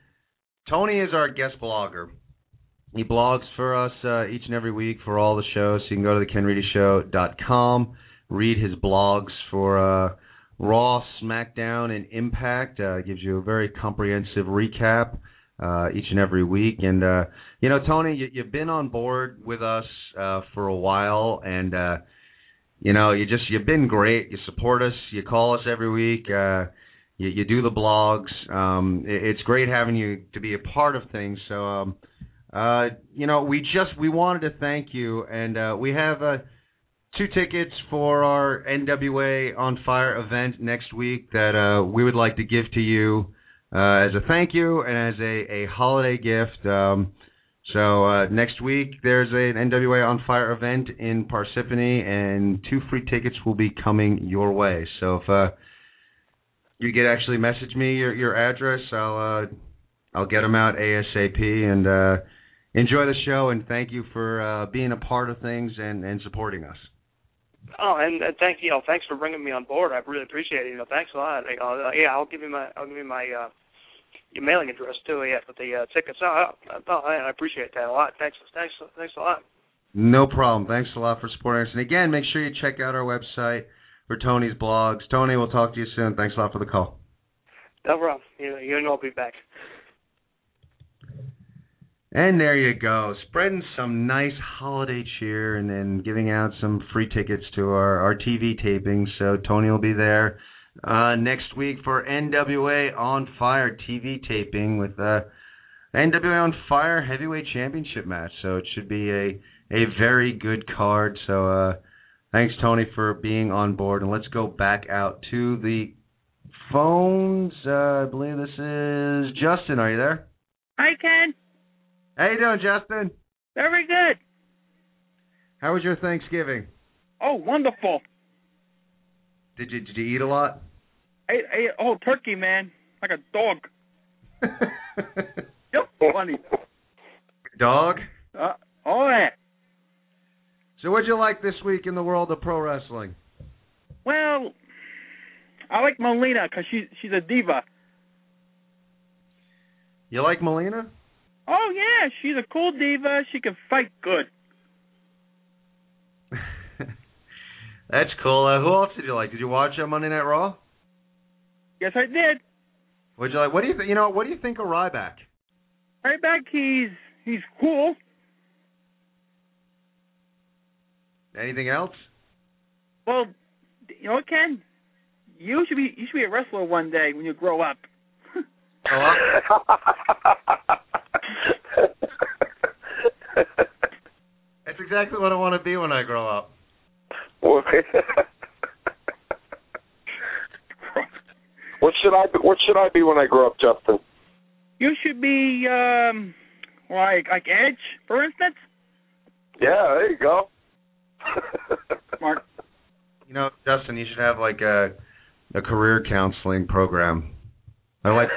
Tony is our guest blogger he blogs for us uh, each and every week for all the shows. So you can go to thekenreedyshow.com, read his blogs for uh, Raw, SmackDown, and Impact. Uh, gives you a very comprehensive recap uh, each and every week. And uh, you know, Tony, you, you've been on board with us uh, for a while, and uh, you know, you just you've been great. You support us. You call us every week. Uh, you, you do the blogs. Um, it, it's great having you to be a part of things. So. Um, uh, you know, we just we wanted to thank you, and uh, we have uh, two tickets for our NWA on Fire event next week that uh, we would like to give to you uh, as a thank you and as a, a holiday gift. Um, so uh, next week there's an NWA on Fire event in Parsippany, and two free tickets will be coming your way. So if uh, you could actually message me your, your address, I'll uh, I'll get them out ASAP and. Uh, enjoy the show and thank you for uh, being a part of things and, and supporting us. Oh, and, and thank you. Know, thanks for bringing me on board. I really appreciate it. You know, thanks a lot. Know, uh, yeah, I'll give you my I'll give you my uh, your mailing address too. Yeah, for the uh, tickets. Oh, oh, I appreciate that a lot. Thanks, thanks, thanks a lot. No problem. Thanks a lot for supporting us. And again, make sure you check out our website for Tony's blogs. Tony, we'll talk to you soon. Thanks a lot for the call. No problem. You, you know I'll be back. And there you go, spreading some nice holiday cheer and then giving out some free tickets to our, our TV taping. So Tony will be there uh, next week for NWA On Fire TV taping with uh, NWA On Fire Heavyweight Championship match. So it should be a a very good card. So uh, thanks Tony for being on board, and let's go back out to the phones. Uh, I believe this is Justin. Are you there? Hi, Ken. How you doing, Justin? Very good. How was your Thanksgiving? Oh, wonderful. Did you did you eat a lot? I ate, I ate oh turkey, man, like a dog. yep, funny. Dog. Uh, oh yeah. So what'd you like this week in the world of pro wrestling? Well, I like Molina because she's she's a diva. You like Melina? Oh yeah, she's a cool diva. She can fight good. That's cool. Uh, who else did you like? Did you watch uh, Monday Night Raw? Yes, I did. Would you like? What do you think? You know, what do you think of Ryback? Ryback, back, he's he's cool. Anything else? Well, you know what, Ken? You should be you should be a wrestler one day when you grow up. That's exactly what I want to be when I grow up. what should I be, what should I be when I grow up, Justin? You should be um like like Edge, for instance. Yeah, there you go. Smart. You know, Justin, you should have like a a career counseling program. I like.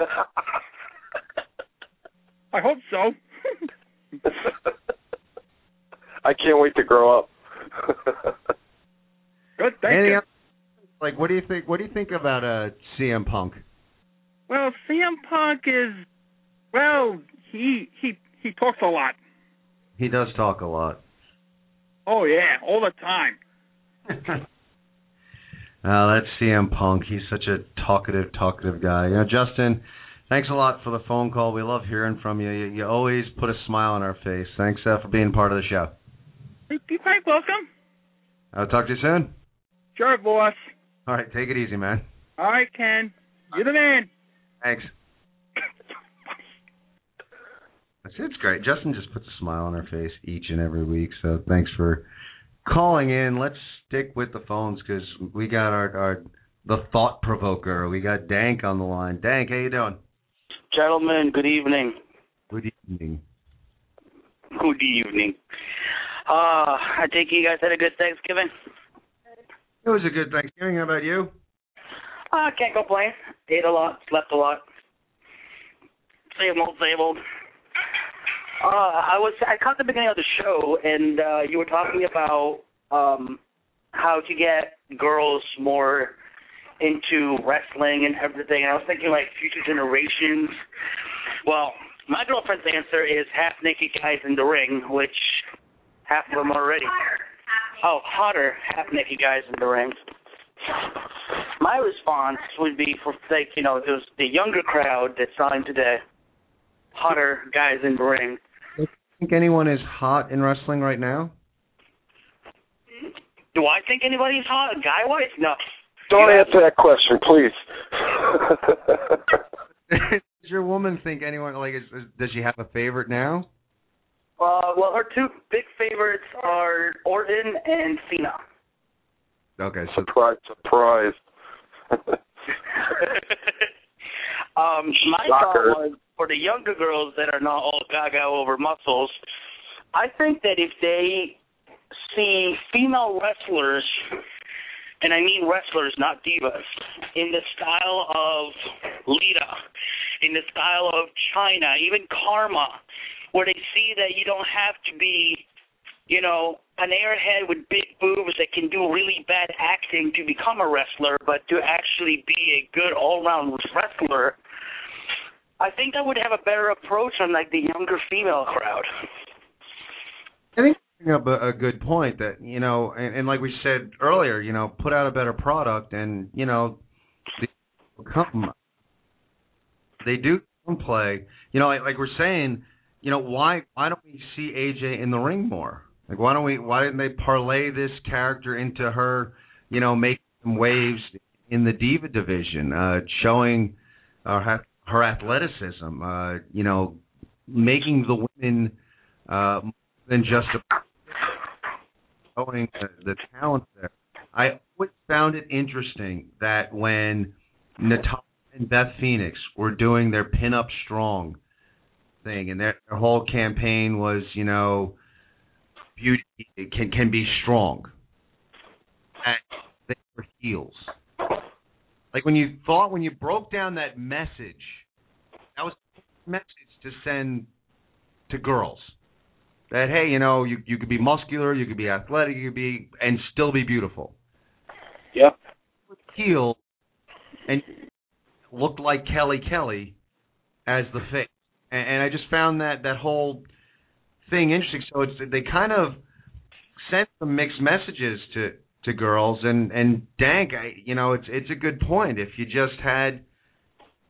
I hope so. I can't wait to grow up. Good, thank Anything you. else? Like, what do you think? What do you think about uh CM Punk? Well, CM Punk is well, he he he talks a lot. He does talk a lot. Oh yeah, all the time. Uh, that's CM Punk. He's such a talkative, talkative guy. You know, Justin, thanks a lot for the phone call. We love hearing from you. You, you always put a smile on our face. Thanks uh, for being part of the show. You're quite welcome. I'll talk to you soon. Sure, boss. All right, take it easy, man. All right, Ken. You're the man. Thanks. That's it's great. Justin just puts a smile on our face each and every week. So thanks for calling in. Let's stick with the phones because we got our our the thought provoker. We got Dank on the line. Dank, how you doing? Gentlemen, good evening. Good evening. Good evening. Uh, I think you guys had a good Thanksgiving. It was a good Thanksgiving. How about you? I uh, can't complain. Ate a lot, slept a lot. Same old, same old. Uh, I was I caught the beginning of the show, and uh, you were talking about um, how to get girls more into wrestling and everything. And I was thinking like future generations. Well, my girlfriend's answer is half naked guys in the ring, which half of them are already. Oh, hotter half naked guys in the ring. My response would be for like you know those the younger crowd that's on today, hotter guys in the ring. Do you think anyone is hot in wrestling right now? Do I think anybody's hot guy wise? No. Don't You answer that question, please. does your woman think anyone like is, is, does she have a favorite now? Uh, well, her two big favorites are Orton and Cena. Okay, so surprise, surprise. um, my Shocker. thought was for the younger girls that are not all gaga over muscles. I think that if they see female wrestlers, and I mean wrestlers, not divas, in the style of Lita, in the style of Chyna, even Karma, where they see that you don't have to be, you know, an airhead with big boobs that can do really bad acting to become a wrestler, but to actually be a good all-round wrestler. I think that would have a better approach on like the younger female crowd. I think you bring up a, a good point that you know, and, and like we said earlier, you know, put out a better product, and you know, they come, they do play. You know, like, like we're saying, you know, why why don't we see AJ in the ring more? Like, why don't we? Why didn't they parlay this character into her? You know, making some waves in the diva division, uh, showing uh, her, her athleticism. Uh, you know, making the women uh, than just a showing the, the talent there. I always found it interesting that when Natalya and Beth Phoenix were doing their pin up strong thing, and their, their whole campaign was, you know, beauty can can be strong. And they were heels. Like when you thought when you broke down that message, that was the message to send to girls. That hey, you know, you you could be muscular, you could be athletic, you could be and still be beautiful. Yep. Heel and looked like Kelly Kelly as the face. And, and I just found that that whole thing interesting. So it's they kind of sent some mixed messages to to girls and and dank I, you know it's it's a good point if you just had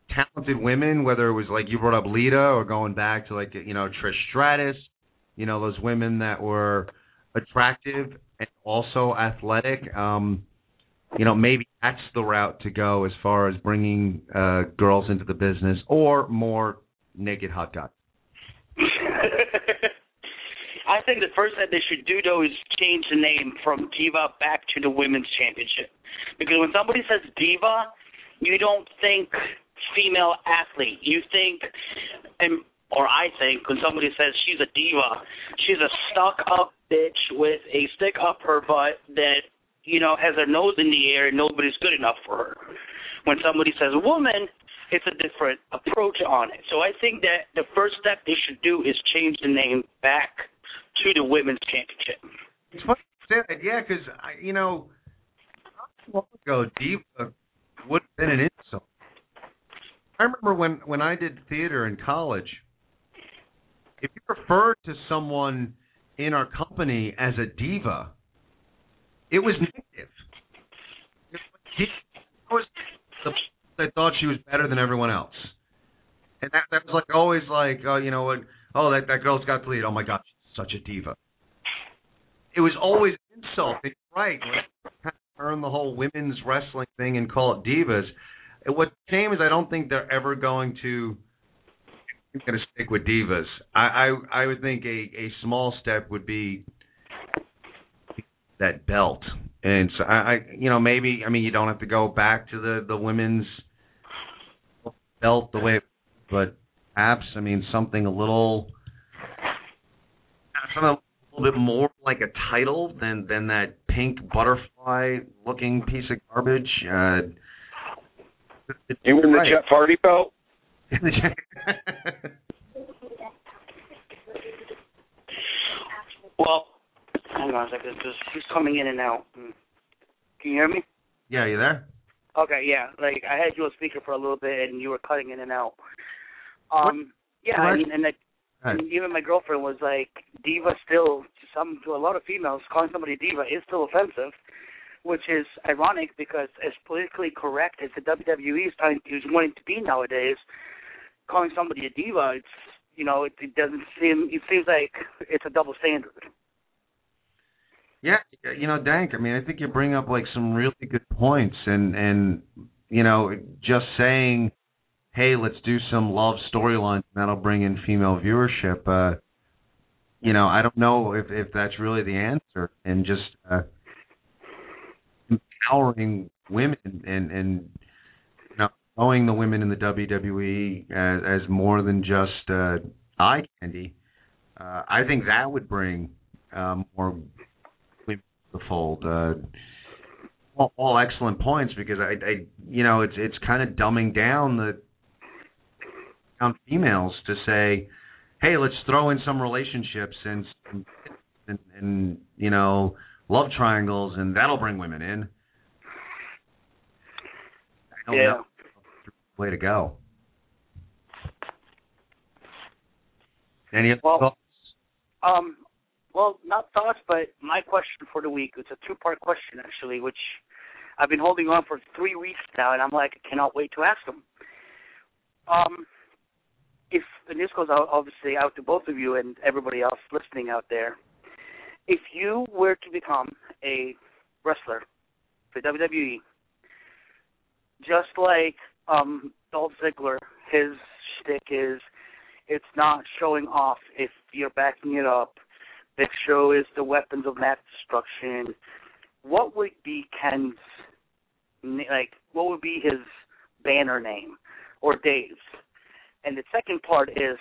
talented women whether it was like you brought up Lita or going back to like you know Trish Stratus you know those women that were attractive and also athletic um you know maybe that's the route to go as far as bringing uh girls into the business or more naked hot guys I think the first thing they should do though is change the name from Diva back to the Women's Championship. Because when somebody says Diva, you don't think female athlete. You think and or I think when somebody says she's a diva, she's a stuck up bitch with a stick up her butt that, you know, has her nose in the air and nobody's good enough for her. When somebody says woman, it's a different approach on it. So I think that the first step they should do is change the name back to the women's championship. It's funny you that, yeah, because you know, not long ago, diva would have been an insult. I remember when when I did theater in college. If you referred to someone in our company as a diva, it was negative. It was the I thought she was better than everyone else, and that that was like always like, oh, you know what? Oh, that that girl's got lead. Oh my God, she's such a diva. It was always an insult. Right. Of turn the whole women's wrestling thing and call it divas. And what's shame is I don't think they're ever going to going to stick with divas. I, I I would think a a small step would be that belt. And so I, I you know maybe I mean you don't have to go back to the the women's belt the way, but perhaps I mean something a little something a little bit more like a title than than that pink butterfly looking piece of garbage. Uh, it's You mean the right. Jeff Hardy belt? Well, hang on a second, because he's coming in and out. Mm. Can you hear me? yeah, you there? Okay, yeah. Like I had you on speaker for a little bit, and you were cutting in and out. Um, yeah, I mean, and, Right. and even my girlfriend was like, "Diva still to some to a lot of females calling somebody diva is still offensive." Which is ironic because as politically correct as the WWE is trying is wanting to be nowadays, calling somebody a diva, it's you know, it, it doesn't seem it seems like it's a double standard. Yeah, you know, Dank. I mean, I think you bring up like some really good points, and and you know, just saying, hey, let's do some love storylines that'll bring in female viewership. Uh, you know, I don't know if if that's really the answer, and just uh, empowering women and and you know, knowing the women in the WWE as as more than just uh, eye candy. Uh, I think that would bring um, more the fold. Uh, all, all excellent points because I, I, you know, it's it's kind of dumbing down the down females to say, hey, let's throw in some relationships and and, and you know love triangles and that'll bring women in. I don't Yeah. know. Way to go. Any other Well- thoughts? Um, well, not thoughts, but my question for the week. It's a two-part question actually, which I've been holding on for three weeks now, and I'm like, I cannot wait to ask them. Um, if and this goes out obviously out to both of you and everybody else listening out there, if you were to become a wrestler for WWE, just like um Dolph Ziggler, his shtick is it's not showing off if you're backing it up. Big Show is the weapons of mass destruction. What would be Ken's like? What would be his banner name or Dave's? And the second part is,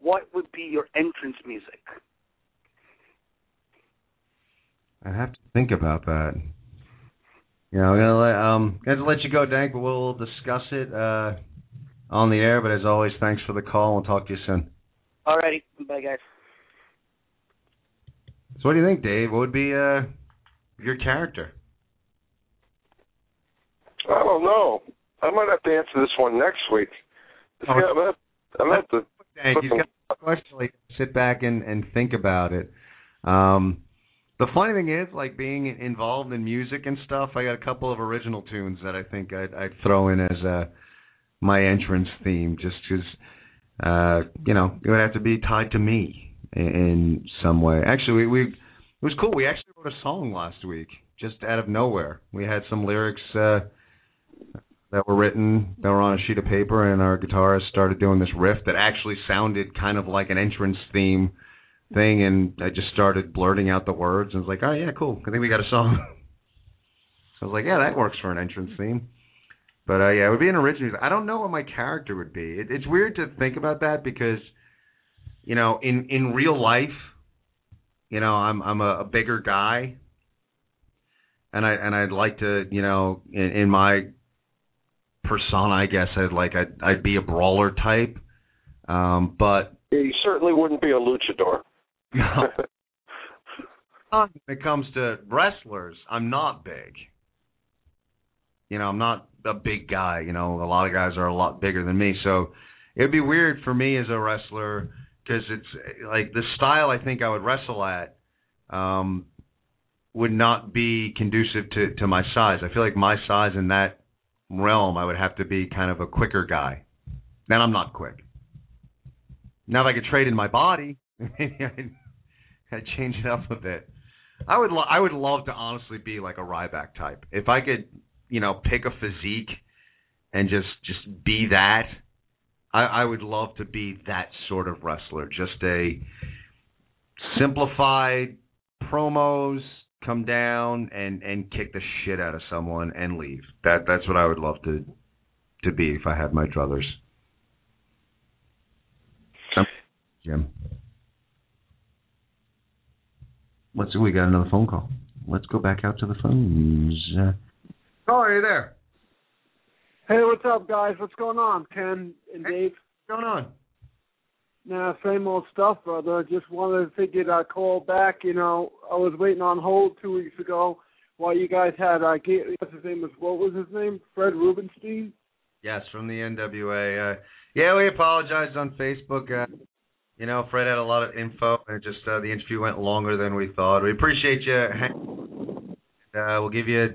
what would be your entrance music? I have to think about that. Yeah, I'm gonna let um gonna let you go, Dank, but we'll discuss it uh on the air. But as always, thanks for the call. We'll talk to you soon. Alrighty, bye guys. So, what do you think, Dave? What would be uh your character? I don't know. I might have to answer this one next week. Oh. Yeah, I'm gonna have to got a question. Like, sit back and and think about it. Um, The funny thing is, like being involved in music and stuff, I got a couple of original tunes that I think I'd, I'd throw in as uh, my entrance theme, just because, uh, you know, it would have to be tied to me in, some way. Actually, we, we it was cool. We actually wrote a song last week, just out of nowhere. We had some lyrics uh, that were written that were on a sheet of paper, and our guitarist started doing this riff that actually sounded kind of like an entrance theme thing, and I just started blurting out the words, and was like, oh yeah, cool. I think we got a song. so I was like, yeah, that works for an entrance theme. But uh, yeah, it would be an original. I don't know what my character would be. It, it's weird to think about that because, you know, in in real life, you know, I'm I'm a, a bigger guy, and I and I'd like to, you know, in, in my persona, I guess I'd like I'd I'd be a brawler type. Um, but you certainly wouldn't be a luchador. when it comes to wrestlers, I'm not big. You know, I'm not a big guy. You know, a lot of guys are a lot bigger than me. So it'd be weird for me as a wrestler because it's like the style I think I would wrestle at um, would not be conducive to to my size. I feel like my size in that realm, I would have to be kind of a quicker guy. Then I'm not quick. Now if I could trade in my body, maybe I'd change it up a bit. I would lo- I would love to honestly be like a Ryback type. If I could, you know, pick a physique and just just be that, I, I would love to be that sort of wrestler. Just a simplified promos, come down and and kick the shit out of someone and leave. That that's what I would love to to be if I had my druthers. Jim. Let's see. We got another phone call. Let's go back out to the phones. Uh, oh, are you there? Hey, what's up, guys? What's going on, Ken and Dave? What's going on? Nah, same old stuff, brother. Just wanted to figure I'd call back. You know, I was waiting on hold two weeks ago while you guys had, I uh, what's his name was, what was his name? Fred Rubenstein? Yes, from the NWA. Uh, yeah, we apologized on Facebook. Uh, you know, Fred had a lot of info, and just uh, the interview went longer than we thought. We appreciate you. Uh, we'll give you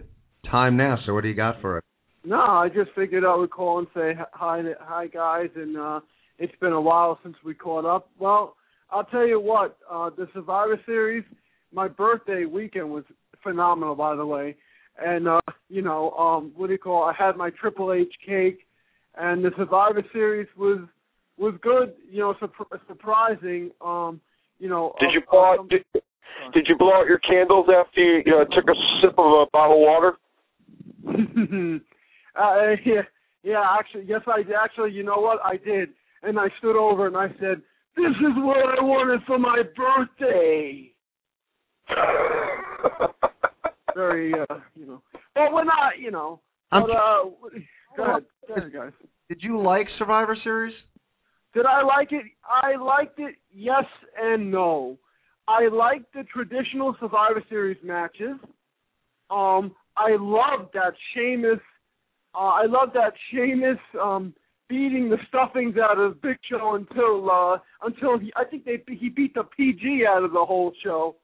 time now. So, what do you got for it? No, I just figured I would call and say hi, hi guys, and uh, it's been a while since we caught up. Well, I'll tell you what, uh, the Survivor Series, my birthday weekend was phenomenal, by the way. And uh, you know, um, what do you call? I had my Triple H cake, and the Survivor Series was was good. You know, su- surprising. Um, you know. Did you um, blow out, did, did you blow out your candles after you, you know, took a sip of a bottle of water? uh, yeah, yeah. Actually, yes, I actually. You know what? I did, and I stood over and I said, "This is what I wanted for my birthday." Very, uh, you know. But we're not, you know. But, uh, go ahead, go ahead, guys. Did you like Survivor Series? Did I like it? I liked it, yes and no. I liked the traditional Survivor Series matches. Um, I loved that Sheamus. Uh, I loved that Sheamus um, beating the stuffings out of Big Show until uh, until he, I think they he beat the PG out of the whole show.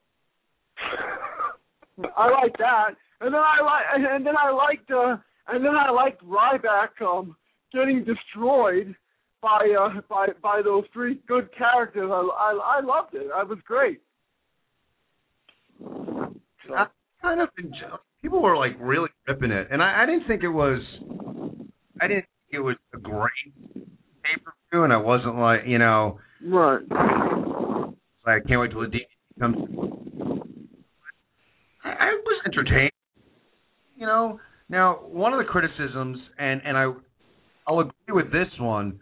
I like that, and then I like and then I liked uh, and then I liked Ryback um, getting destroyed by uh, by by those three good characters. I I, I loved it. I was great. So. Kind of enjoyed. People were like really ripping it, and I, I didn't think it was. I didn't think it was a great pay per view, and I wasn't like you know. Right. Like I can't wait till the DVD comes. I, I was entertained. You know. Now, one of the criticisms, and and I, I'll agree with this one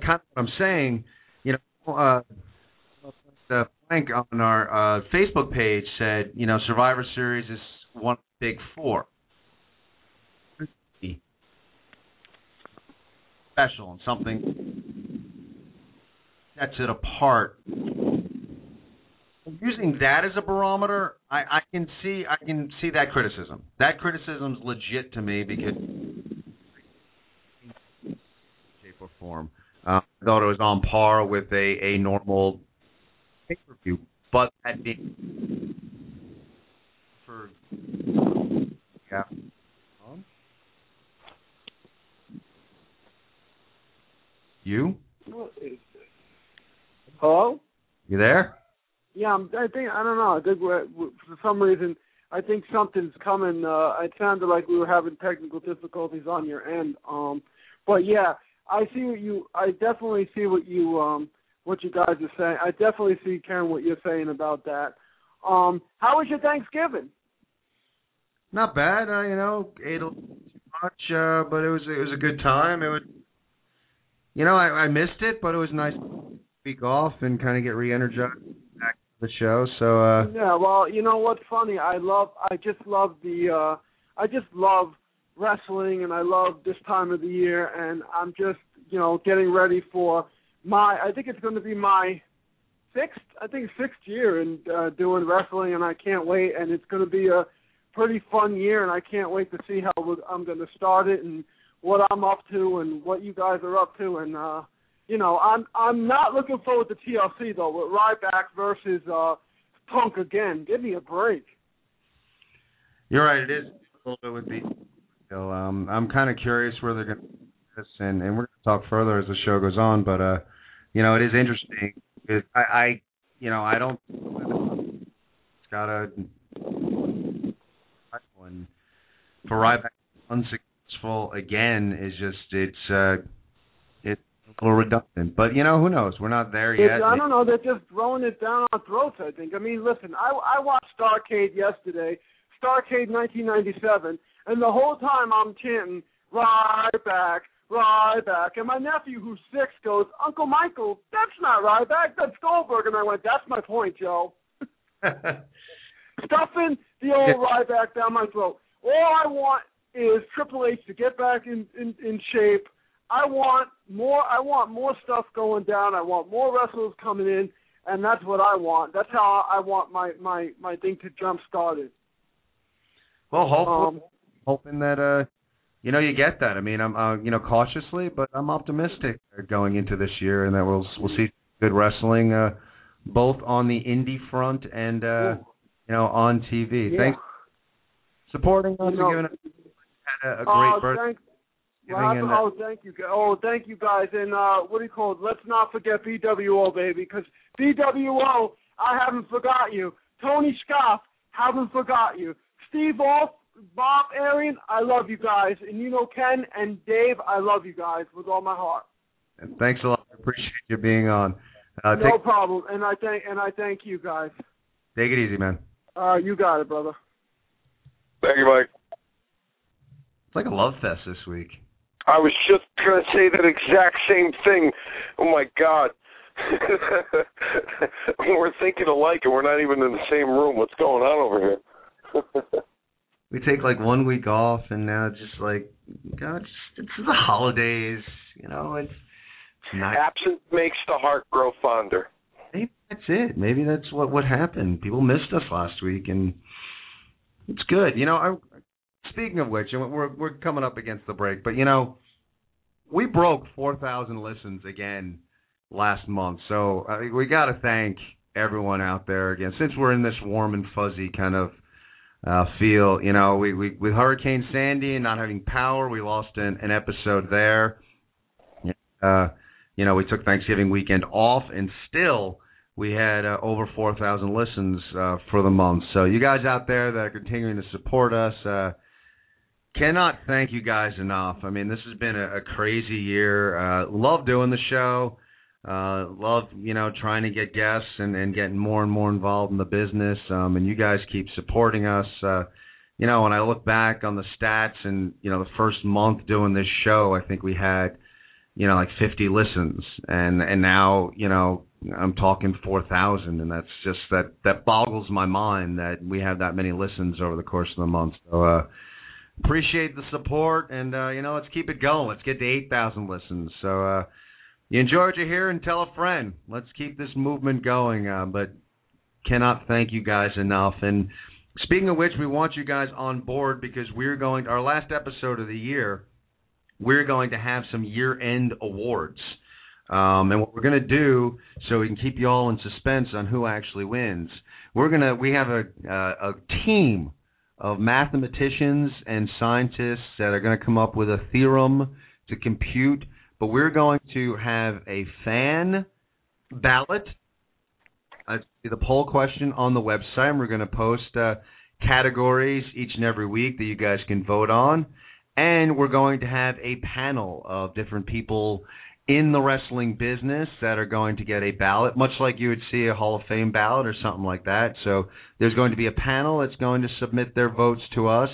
kind of what I'm saying, you know, uh, uh, Frank on our uh, Facebook page said, you know, Survivor Series is one of big four. Special and something sets it apart. Using that as a barometer, I, I can see I can see that criticism. That criticism's legit to me because shape or form. Uh, I thought it was on par with a, a normal pay per view, but that being Yeah. You? Hello? You there? Yeah, I'm, I think I don't know. I think we're, we for some reason I think something's coming. Uh, it sounded like we were having technical difficulties on your end. Um, but yeah, I see what you. I definitely see what you um what you guys are saying. I definitely see Karen what you're saying about that. Um, how was your Thanksgiving? Not bad. Uh, you know, a much, uh, but it was it was a good time. It would, you know, I, I missed it, but it was nice to week off and kind of get re-energized back to the show. So uh Yeah, well, you know what's funny? I love. I just love the. uh I just love wrestling, and I love this time of the year, and I'm just you know getting ready for my. I think it's going to be my sixth. I think sixth year in uh, doing wrestling, and I can't wait. And it's going to be a pretty fun year, and I can't wait to see how I'm going to start it and what I'm up to and what you guys are up to. And uh, you know, I'm I'm not looking forward to TLC though with Ryback versus uh, Punk again. Give me a break. you're right. It is a little bit with the. So um, I'm kind of curious where they're going to this, and and we're going to talk further as the show goes on. But uh, you know, it is interesting. It, I, I, you know, I don't. It's got a. And for Ryback unsuccessful again is just it's uh it's a little redundant. But you know, who knows? We're not there It's, yet. I don't know. They're just throwing it down our throats. I think. I mean, listen. I I watched Starcade yesterday, Starcade 1997, and the whole time I'm chanting Ryback, Ryback, and my nephew who's six goes, Uncle Michael, that's not Ryback, that's Goldberg, and I went, that's my point, Joe. Stuffing the old Ryback down my throat. All I want is Triple H to get back in, in in shape. I want more. I want more stuff going down. I want more wrestlers coming in, and that's what I want. That's how I want my my my thing to jump started. well, hopefully, Um, hoping that uh, you know, you get that. I mean, I'm uh, you know cautiously, but I'm optimistic going into this year, and that we'll we'll see good wrestling, uh, both on the indie front and uh, you know on TV. yeah. Thanks for supporting us You know- and giving us had a, a great oh, birthday. thank, Giving uh, oh, thank you. Oh, thank you guys. And uh, what do you call it? Let's not forget BWO, baby, because BWO, I haven't forgot you. Tony Scoff, haven't forgot you. Steve Off, Bob Arian, I love you guys. And you know Ken and Dave, I love you guys with all my heart. And thanks a lot. I appreciate you being on. Uh, no take problem. And I thank and I thank you guys. take it easy, man. Uh, you got it, brother. Thank you, Mike. It's like a love fest this week. I was just gonna say that exact same thing. Oh my god. we're thinking alike and we're not even in the same room. What's going on over here? We take like one week off, and now it's just like, God, it's, it's the holidays. You know, it's, it's not. Absence makes the heart grow fonder. Maybe that's it. Maybe that's what what happened. People missed us last week, and it's good. You know, I, speaking of which, and we're we're coming up against the break, but you know, we broke four thousand listens again last month, so uh, we got to thank everyone out there again. Since we're in this warm and fuzzy kind of uh, feel, you know, we, we with Hurricane Sandy and not having power, we lost an, an episode there. Uh, you know, we took Thanksgiving weekend off, and still we had uh, over 4,000 listens uh, for the month. So you guys out there that are continuing to support us, uh, cannot thank you guys enough. I mean, this has been a, a crazy year. Uh, love doing the show. Uh, love, you know, trying to get guests and, and getting more and more involved in the business. Um, and you guys keep supporting us. Uh, you know, when I look back on the stats and, you know, the first month doing this show, I think we had, you know, like 50 listens. And, and now, you know, I'm talking 4,000. And that's just, that, that boggles my mind that we have that many listens over the course of the month. So, uh, appreciate the support and, uh, you know, let's keep it going. Let's get to 8,000 listens. So, uh, you enjoy what you hear and tell a friend. Let's keep this movement going. Uh, but cannot thank you guys enough. And speaking of which, we want you guys on board because we're going to our last episode of the year. We're going to have some year-end awards. Um, and what we're going to do, so we can keep you all in suspense on who actually wins, we're gonna we have a uh, a team of mathematicians and scientists that are going to come up with a theorem to compute, but we're going to have a fan ballot. Uh, the poll question on the website. And we're going to post uh, categories each and every week that you guys can vote on. And we're going to have a panel of different people in the wrestling business that are going to get a ballot, much like you would see a Hall of Fame ballot or something like that. So there's going to be a panel that's going to submit their votes to us,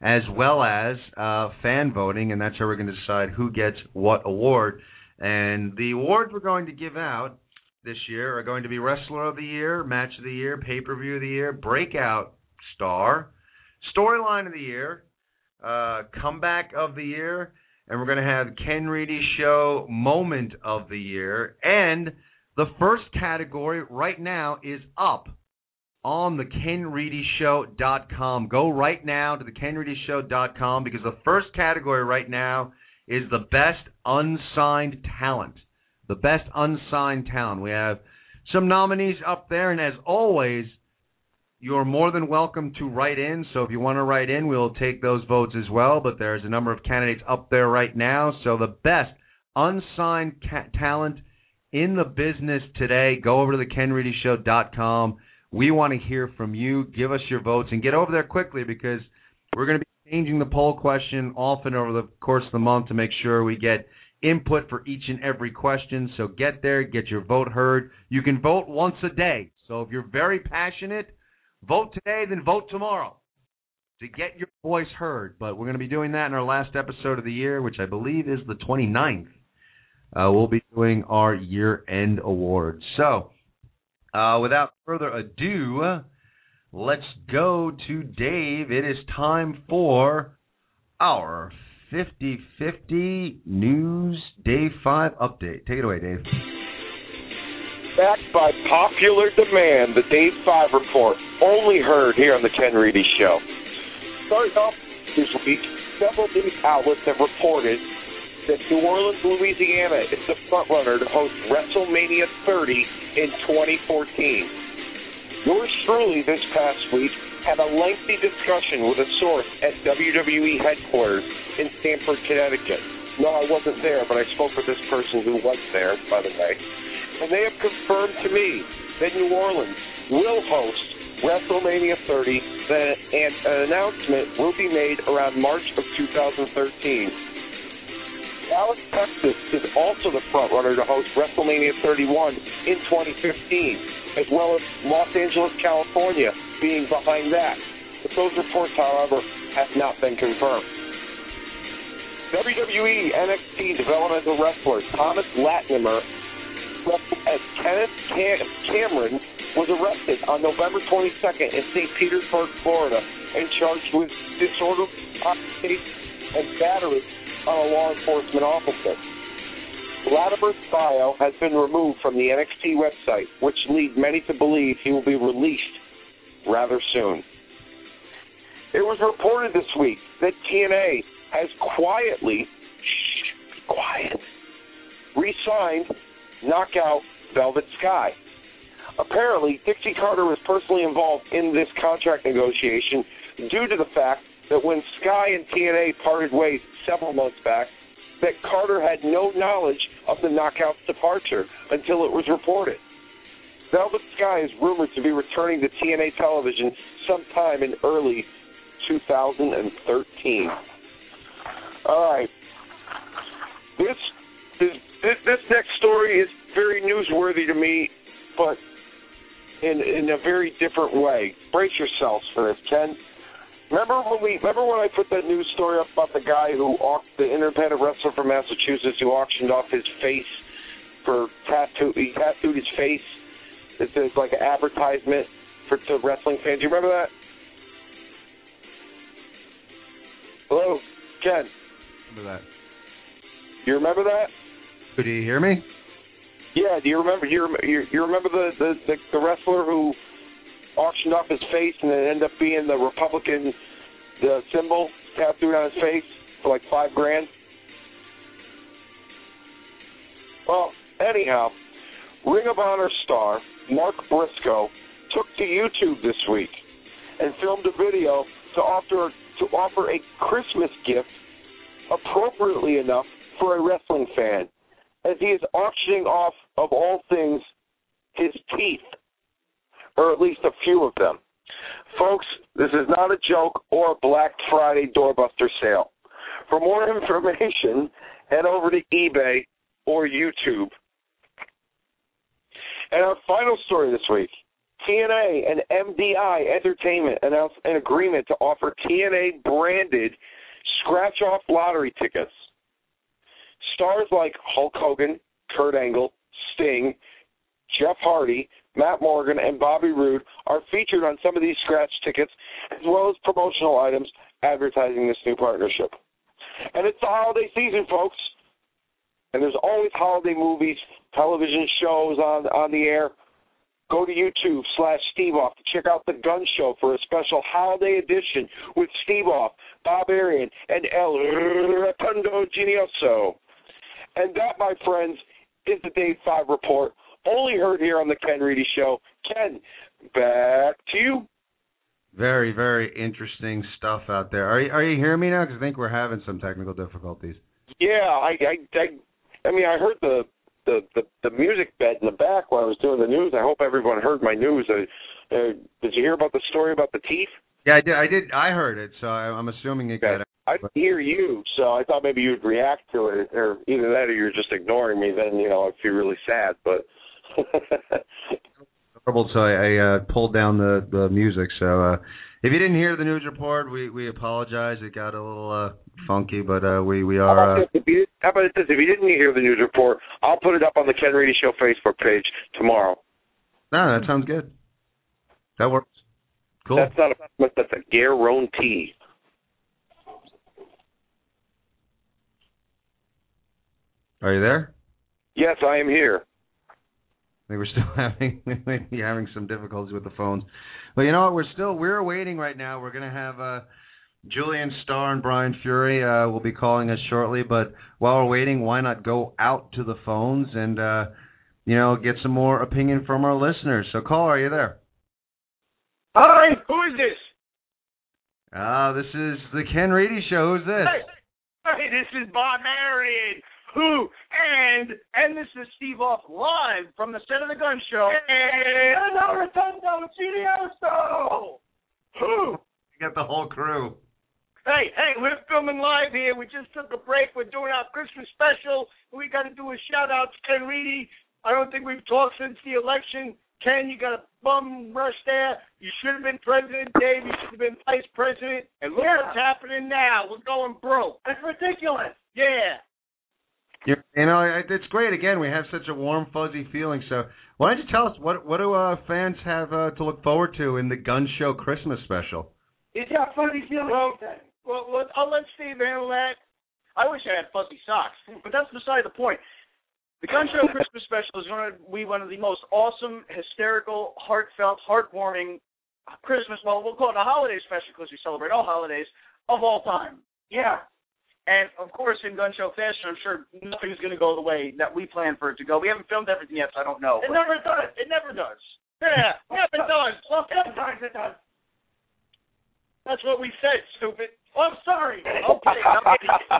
as well as uh, fan voting, and that's how we're going to decide who gets what award. And the awards we're going to give out this year are going to be Wrestler of the Year, Match of the Year, Pay Per View of the Year, Breakout Star, Storyline of the Year, uh, Comeback of the Year, and we're going to have Ken Reedy Show Moment of the Year. And the first category right now is up on the KenReedyShow.com. Go right now to the KenReedyShow.com because the first category right now is the best unsigned talent. The best unsigned talent. We have some nominees up there, and as always, you're more than welcome to write in. So if you want to write in, we'll take those votes as well. But there's a number of candidates up there right now. So the best unsigned ca- talent in the business today, go over to the KenReedyShow.com. We want to hear from you. Give us your votes and get over there quickly because we're going to be changing the poll question often over the course of the month to make sure we get input for each and every question. So get there, get your vote heard. You can vote once a day. So if you're very passionate, vote today, then vote tomorrow to get your voice heard. But we're going to be doing that in our last episode of the year, which I believe is the 29th. Uh, we'll be doing our year end awards. So uh, without further ado, let's go to Dave. It is time for our 50 50 News Day 5 update. Take it away, Dave. Backed by popular demand, the Day 5 report, only heard here on the Ken Reedy Show. Starting off this week, several news outlets have reported that New Orleans, Louisiana is the frontrunner to host WrestleMania 30 in 2014. Yours truly this past week had a lengthy discussion with a source at WWE headquarters in Stamford, Connecticut. No, I wasn't there, but I spoke with this person who was there, by the way. And they have confirmed to me that New Orleans will host WrestleMania 30, and an announcement will be made around March of 2013. Dallas, Texas is also the frontrunner to host WrestleMania 31 in 2015, as well as Los Angeles, California being behind that. But those reports, however, have not been confirmed. WWE NXT developmental wrestler Thomas Latimer as Kenneth Cam- Cameron was arrested on November 22nd in St. Petersburg, Florida, and charged with disorderly conduct and battery on a law enforcement officer. Latimer's bio has been removed from the NXT website, which leads many to believe he will be released rather soon. It was reported this week that TNA has quietly, shh, quiet, re-signed Knockout Velvet Sky. Apparently, Dixie Carter was personally involved in this contract negotiation due to the fact that when Sky and TNA parted ways several months back, that Carter had no knowledge of the Knockout's departure until it was reported. Velvet Sky is rumored to be returning to TNA television sometime in early 2013. All right. This, this this next story is very newsworthy to me, but in in a very different way. Brace yourselves for this, Ken. Remember when we remember when I put that news story up about the guy who auctioned the independent wrestler from Massachusetts who auctioned off his face for tattoo he tattooed his face. It says like an advertisement for to wrestling fans. Do you remember that? Hello, Ken. Remember that. You remember that? Do you hear me? Yeah. Do you remember? You remember, you remember the, the the the wrestler who auctioned off his face and it ended up being the Republican the symbol tattooed on his face for like five grand? Well, anyhow, Ring of Honor star Mark Briscoe took to YouTube this week and filmed a video to offer to offer a Christmas gift appropriately enough for a wrestling fan, as he is auctioning off of all things his teeth, or at least a few of them. Folks, this is not a joke or a Black Friday doorbuster sale. For more information, head over to eBay or YouTube. And our final story this week TNA and MDI Entertainment announced an agreement to offer TNA branded scratch off lottery tickets. Stars like Hulk Hogan, Kurt Angle, Sting, Jeff Hardy, Matt Morgan, and Bobby Roode are featured on some of these scratch tickets, as well as promotional items advertising this new partnership. And it's the holiday season, folks. And there's always holiday movies, television shows on on the air. Go to YouTube slash Steve Off to check out the Gun Show for a special holiday edition with Steve Off, Bob Arian, and El Rotundo Genioso. And that, my friends, is the Day 5 report, only heard here on the Ken Reedy Show. Ken, back to you. Very, very interesting stuff out there. Are you, are you hearing me now? Because I think we're having some technical difficulties. Yeah, I, I, I, I mean, I heard the, the the the music bed in the back while I was doing the news. I hope everyone heard my news. Uh, uh, did you hear about the story about the teeth? Yeah, I did. I did. I heard it, so I, I'm assuming it got. I didn't hear you, so I thought maybe you'd react to it, or either that, or you're just ignoring me. Then you know I'd feel really sad. But horrible, so I, I uh, pulled down the the music. So uh, if you didn't hear the news report, we we apologize. It got a little uh, funky, but uh, we we are. Uh, this? If you, how about this? If you didn't hear the news report, I'll put it up on the Ken Reedy Show Facebook page tomorrow. no, that sounds good. That works. Cool. That's not a that's a guarantee. Are you there? Yes, I am here. Think we're still having we might be having some difficulties with the phones, but you know what? We're still we're waiting right now. We're gonna have uh, Julian Starr and Brian Fury uh, will be calling us shortly. But while we're waiting, why not go out to the phones and uh, you know get some more opinion from our listeners? So, call. Are you there? Hi, who is this? Ah, this is the Ken Reedy Show. Who's this? Hey, hey, this is Bob Marion. Who and and this is Steve Off live from the set of the Gun Show. And El Rotundo Genioso. Who? You got the whole crew. Hey, hey, we're filming live here. We just took a break. We're doing our Christmas special. We got to do a shout out to Ken Reedy. I don't think we've talked since the election. Ken, you got a bum rush there. You should have been president, Dave. You should have been vice president. And look what's happening now. We're going broke. That's ridiculous. Yeah. You're, you know, it- it's great. Again, we have such a warm, fuzzy feeling. So, why don't you tell us what what do uh, fans have uh, to look forward to in the Gun Show Christmas special? It's got fuzzy feelings. Well, well, well, I'll let Steve handle that. I wish I had fuzzy socks, but that's beside the point. The Gun Show Christmas special is going to be one of the most awesome, hysterical, heartfelt, heartwarming Christmas. Well, we'll call it a holiday special because we celebrate all holidays of all time. Yeah. And of course, in Gun Show fashion, I'm sure nothing's going to go the way that we plan for it to go. We haven't filmed everything yet, so I don't know. It never does. It never does. Yeah, never does. Well, sometimes it does. That's what we said, stupid. Oh, I'm sorry. Okay,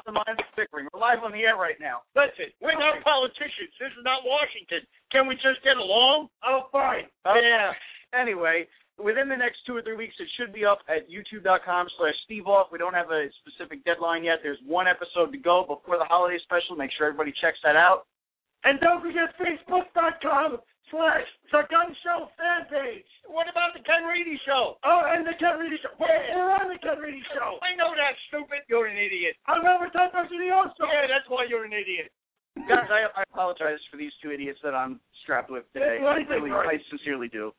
the mind bickering. We're live on the air right now. Listen, we're not politicians. This is not Washington. Can we just get along? Oh, fine. Yeah. Anyway, within the next two or three weeks, it should be up at youtube.com slash Steve Off. We don't have a specific deadline yet. There's one episode to go before the holiday special. Make sure everybody checks that out. And don't forget Facebook.com slash The Gun Show fan page. What about the Ken Reedy Show? Oh, and the Ken Reedy Show. We're, we're on the Ken Reedy Show. I know that, stupid. You're an idiot. I'm over Ted Versidioso. Yeah, that's why you're an idiot. Guys, I, I apologize for these two idiots that I'm strapped with today. I, really? I sincerely do.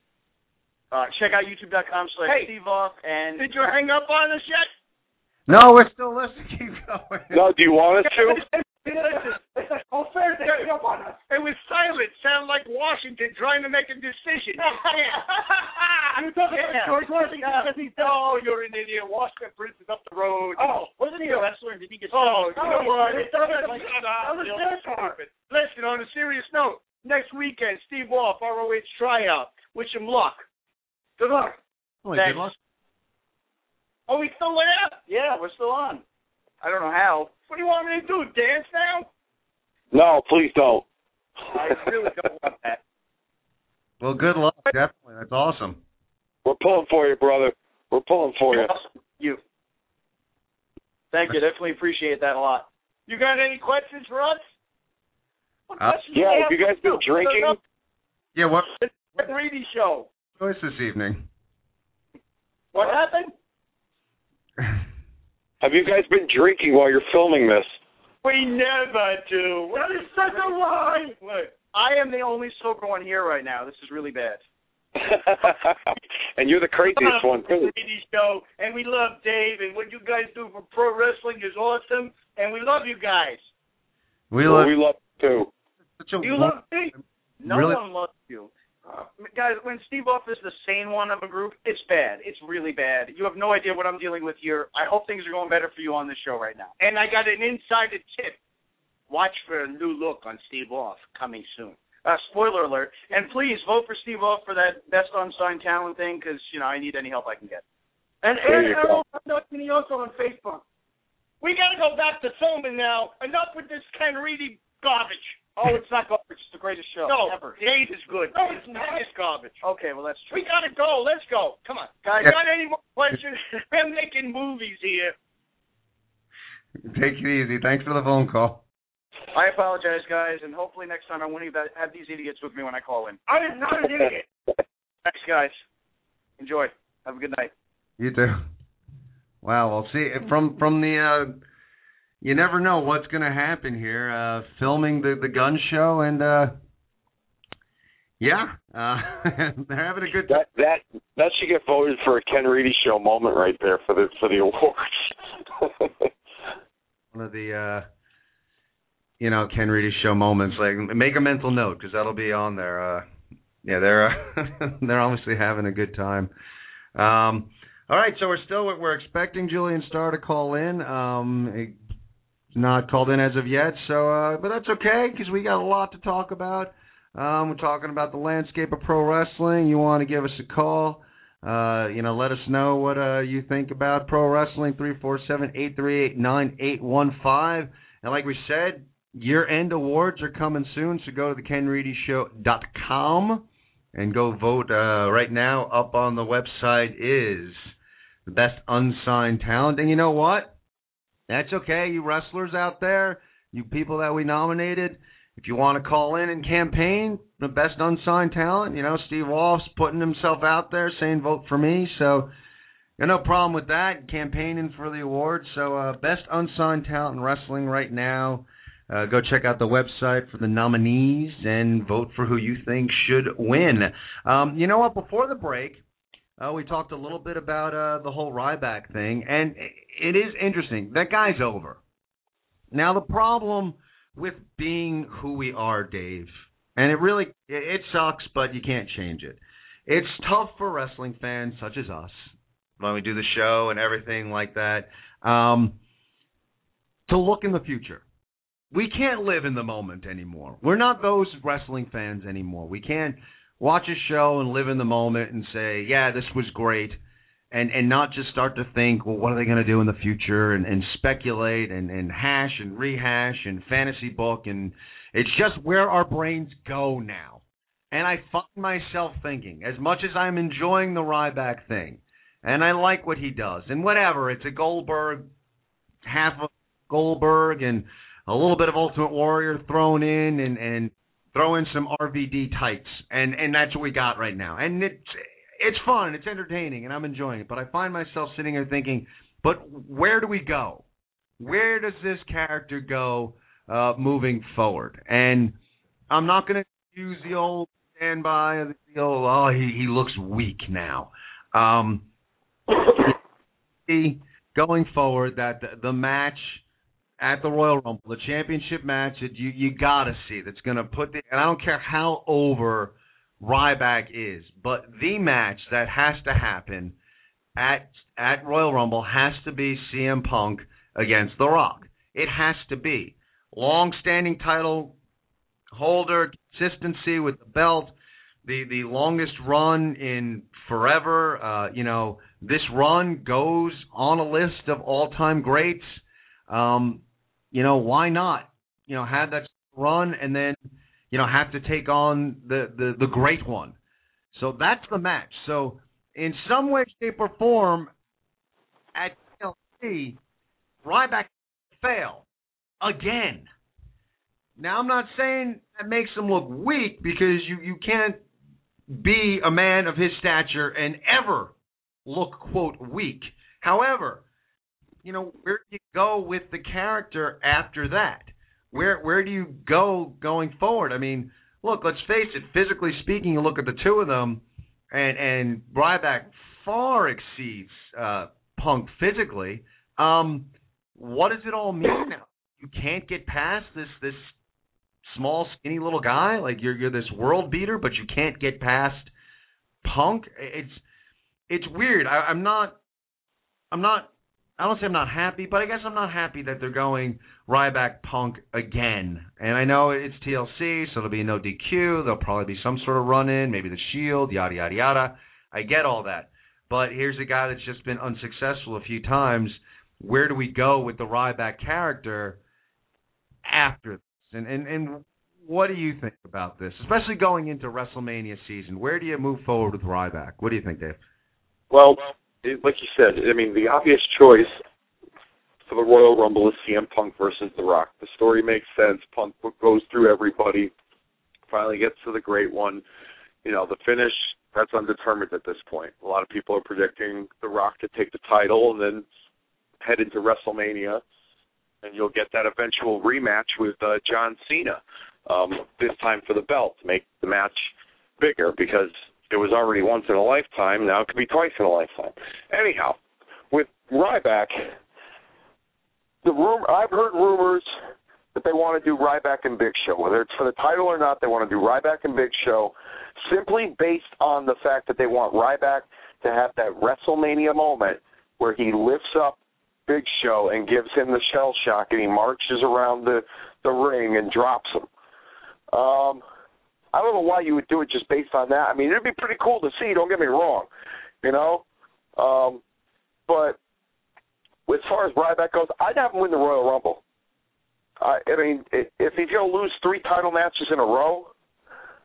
Uh, check out youtube.com slash Hey. Steve Off and did you hang up on us yet? No, we're still listening. Keep going. No, do you want us to? Oh, fair they hung up on us. It was silent. Sounded like Washington trying to make a decision. You're talking about George Washington because he's dead. Oh, you're an idiot. Washington Prince is up the road. Oh, wasn't he a wrestler? Did he get? Oh, you know what? it It doesn't- doesn't like that that. was. Listen, on a serious note, next weekend, Steve Off, ROH tryout. Wish him luck. Good luck. Oh, good Thanks. luck. Oh, we still there? Yeah, we're still on. I don't know how. What do you want me to do? Dance now? No, please don't. I really don't want that. Well, good luck. Definitely, that's awesome. We're pulling for you, brother. We're pulling for you. You. Thank you. Definitely appreciate that a lot. You got any questions for us? Uh, questions Yeah, you have you guys been drinking? Yeah, what The Ed Reedy show. Choice this evening? What happened? Have you guys been drinking while you're filming this? We never do. That is such a lie. Look, I am the only sober one here right now. This is really bad. and you're the craziest one too. Reedy show, and we love Dave, and what you guys do for pro wrestling is awesome, and we love you guys. We Well, love we love you too. such a You love me? No Really? one loves you. Uh, guys, when Steve Off is the sane one of a group, it's bad. It's really bad. You have no idea what I'm dealing with here. I hope things are going better for you on this show right now. And I got an insider tip. Watch for a new look on Steve Off coming soon. Uh, spoiler alert. And please vote for Steve Off for that best unsigned talent thing because, you know, I need any help I can get. And, you Errol on Facebook. We got to go back to filming now. Enough with this Ken Reedy garbage. Oh, it's not garbage. It's the greatest show No, ever. Dave is good. No, it's not. It's garbage. Okay, well that's true. We gotta go. Let's go. Come on, guys. Yeah. Got any more questions? We're making movies here. Take it easy. Thanks for the phone call. I apologize, guys, and hopefully next time I won't even have these idiots with me when I call in. I am not an idiot. Thanks, guys. Enjoy. Have a good night. You too. Wow. Well, see from from the. uh you never know what's going to happen here. Uh Filming the the gun show and. uh yeah, uh, they're having a good time. That that that should get voted for a Ken Reedy show moment right there for the for the awards. one of the uh you know Ken Reedy show moments. Like make a mental note because that'll be on there. Uh, yeah, they're uh, they're obviously having a good time. Um, all right, so we're still we're expecting Julian Starr to call in. Um, not called in as of yet, so uh, but that's okay because we got a lot to talk about. Um, we're talking about the landscape of pro wrestling. You want to give us a call? Uh, you know, let us know what uh, you think about pro wrestling. Three four seven eight three eight nine eight one five. And like we said, year end awards are coming soon, so go to thekenreedyshow.com and go vote uh, right now. Up on the website is the best unsigned talent. And you know what? That's okay, you wrestlers out there, you people that we nominated. If you want to call in and campaign the best unsigned talent, you know Steve Wolf's putting himself out there saying vote for me. So got no problem with that. Campaigning for the award. So uh, best unsigned talent in wrestling right now. Uh, go check out the website for the nominees and vote for who you think should win. Um, you know what? Before the break, uh, we talked a little bit about uh, the whole Ryback thing, and it is interesting. That guy's over. Now the problem with being who we are, Dave, and it really it, sucks, but you can't change it. It's tough for wrestling fans such as us when we do the show and everything like that um, to look in the future. We can't live in the moment anymore. We're not those wrestling fans anymore. We can't watch a show and live in the moment and say, "Yeah, this was great." And and not just start to think, well, what are they going to do in the future, and, and speculate and, and hash and rehash and fantasy book, and it's just where our brains go now. And I find myself thinking, as much as I'm enjoying the Ryback thing, and I like what he does, and whatever, it's a Goldberg, half of Goldberg, and a little bit of Ultimate Warrior thrown in, and and throw in some RVD tights, and and that's what we got right now. And it's it's fun, it's entertaining, and I'm enjoying it. But I find myself sitting here thinking, but where do we go? Where does this character go uh, moving forward? And I'm not going to use the old standby, the old oh he he looks weak now. Um, going forward, that the, the match at the Royal Rumble, the championship match that you you gotta see that's gonna put the and I don't care how over Ryback is, but the match that has to happen at at Royal Rumble has to be CM Punk against The Rock. It has to be long-standing title holder, consistency with the belt, the the longest run in forever. Uh, you know this run goes on a list of all-time greats, um, you know, why not? You know, have that run and then, you know, have to take on the the, the great one. So that's the match. So in some way, shape, or form, at TLC, Ryback fail again. Now I'm not saying that makes him look weak because you you can't be a man of his stature and ever look quote weak. However, you know where do you go with the character after that? Where where do you go going forward? I mean, look, let's face it. Physically speaking, you look at the two of them, and and Ryback far exceeds uh, Punk physically. Um, what does it all mean now? You can't get past this this small, skinny little guy. Like you're you're this world beater, but you can't get past Punk. It's it's weird. I, I'm not I'm not I don't say I'm not happy, but I guess I'm not happy that they're going Ryback Punk again. And I know it's TLC, so there'll be no DQ. There'll probably be some sort of run in, maybe the Shield, yada yada yada. I get all that, but here's a guy that's just been unsuccessful a few times. Where do we go with the Ryback character after this? And and and what do you think about this, especially going into WrestleMania season? Where do you move forward with Ryback? What do you think, Dave? Well, it, like you said, I mean, the obvious choice for the Royal Rumble is CM Punk versus The Rock. The story makes sense. Punk goes through everybody, finally gets to the great one. You know, the finish that's undetermined at this point. A lot of people are predicting The Rock to take the title and then head into WrestleMania, and you'll get that eventual rematch with uh, John Cena. Um, this time for the belt, to make the match bigger because it was already once in a lifetime. Now it could be twice in a lifetime. Anyhow, with Ryback, the room I've heard rumors that they want to do Ryback and Big Show, whether it's for the title or not. They want to do Ryback and Big Show, simply based on the fact that they want Ryback to have that WrestleMania moment where he lifts up Big Show and gives him the shell shock, and he marches around the the ring and drops him. Um, I don't know why you would do it just based on that. I mean, it'd be pretty cool to see. Don't get me wrong, you know. Um, but as far as Ryback goes, I'd have him win the Royal Rumble. I, I mean, if he's going to lose three title matches in a row,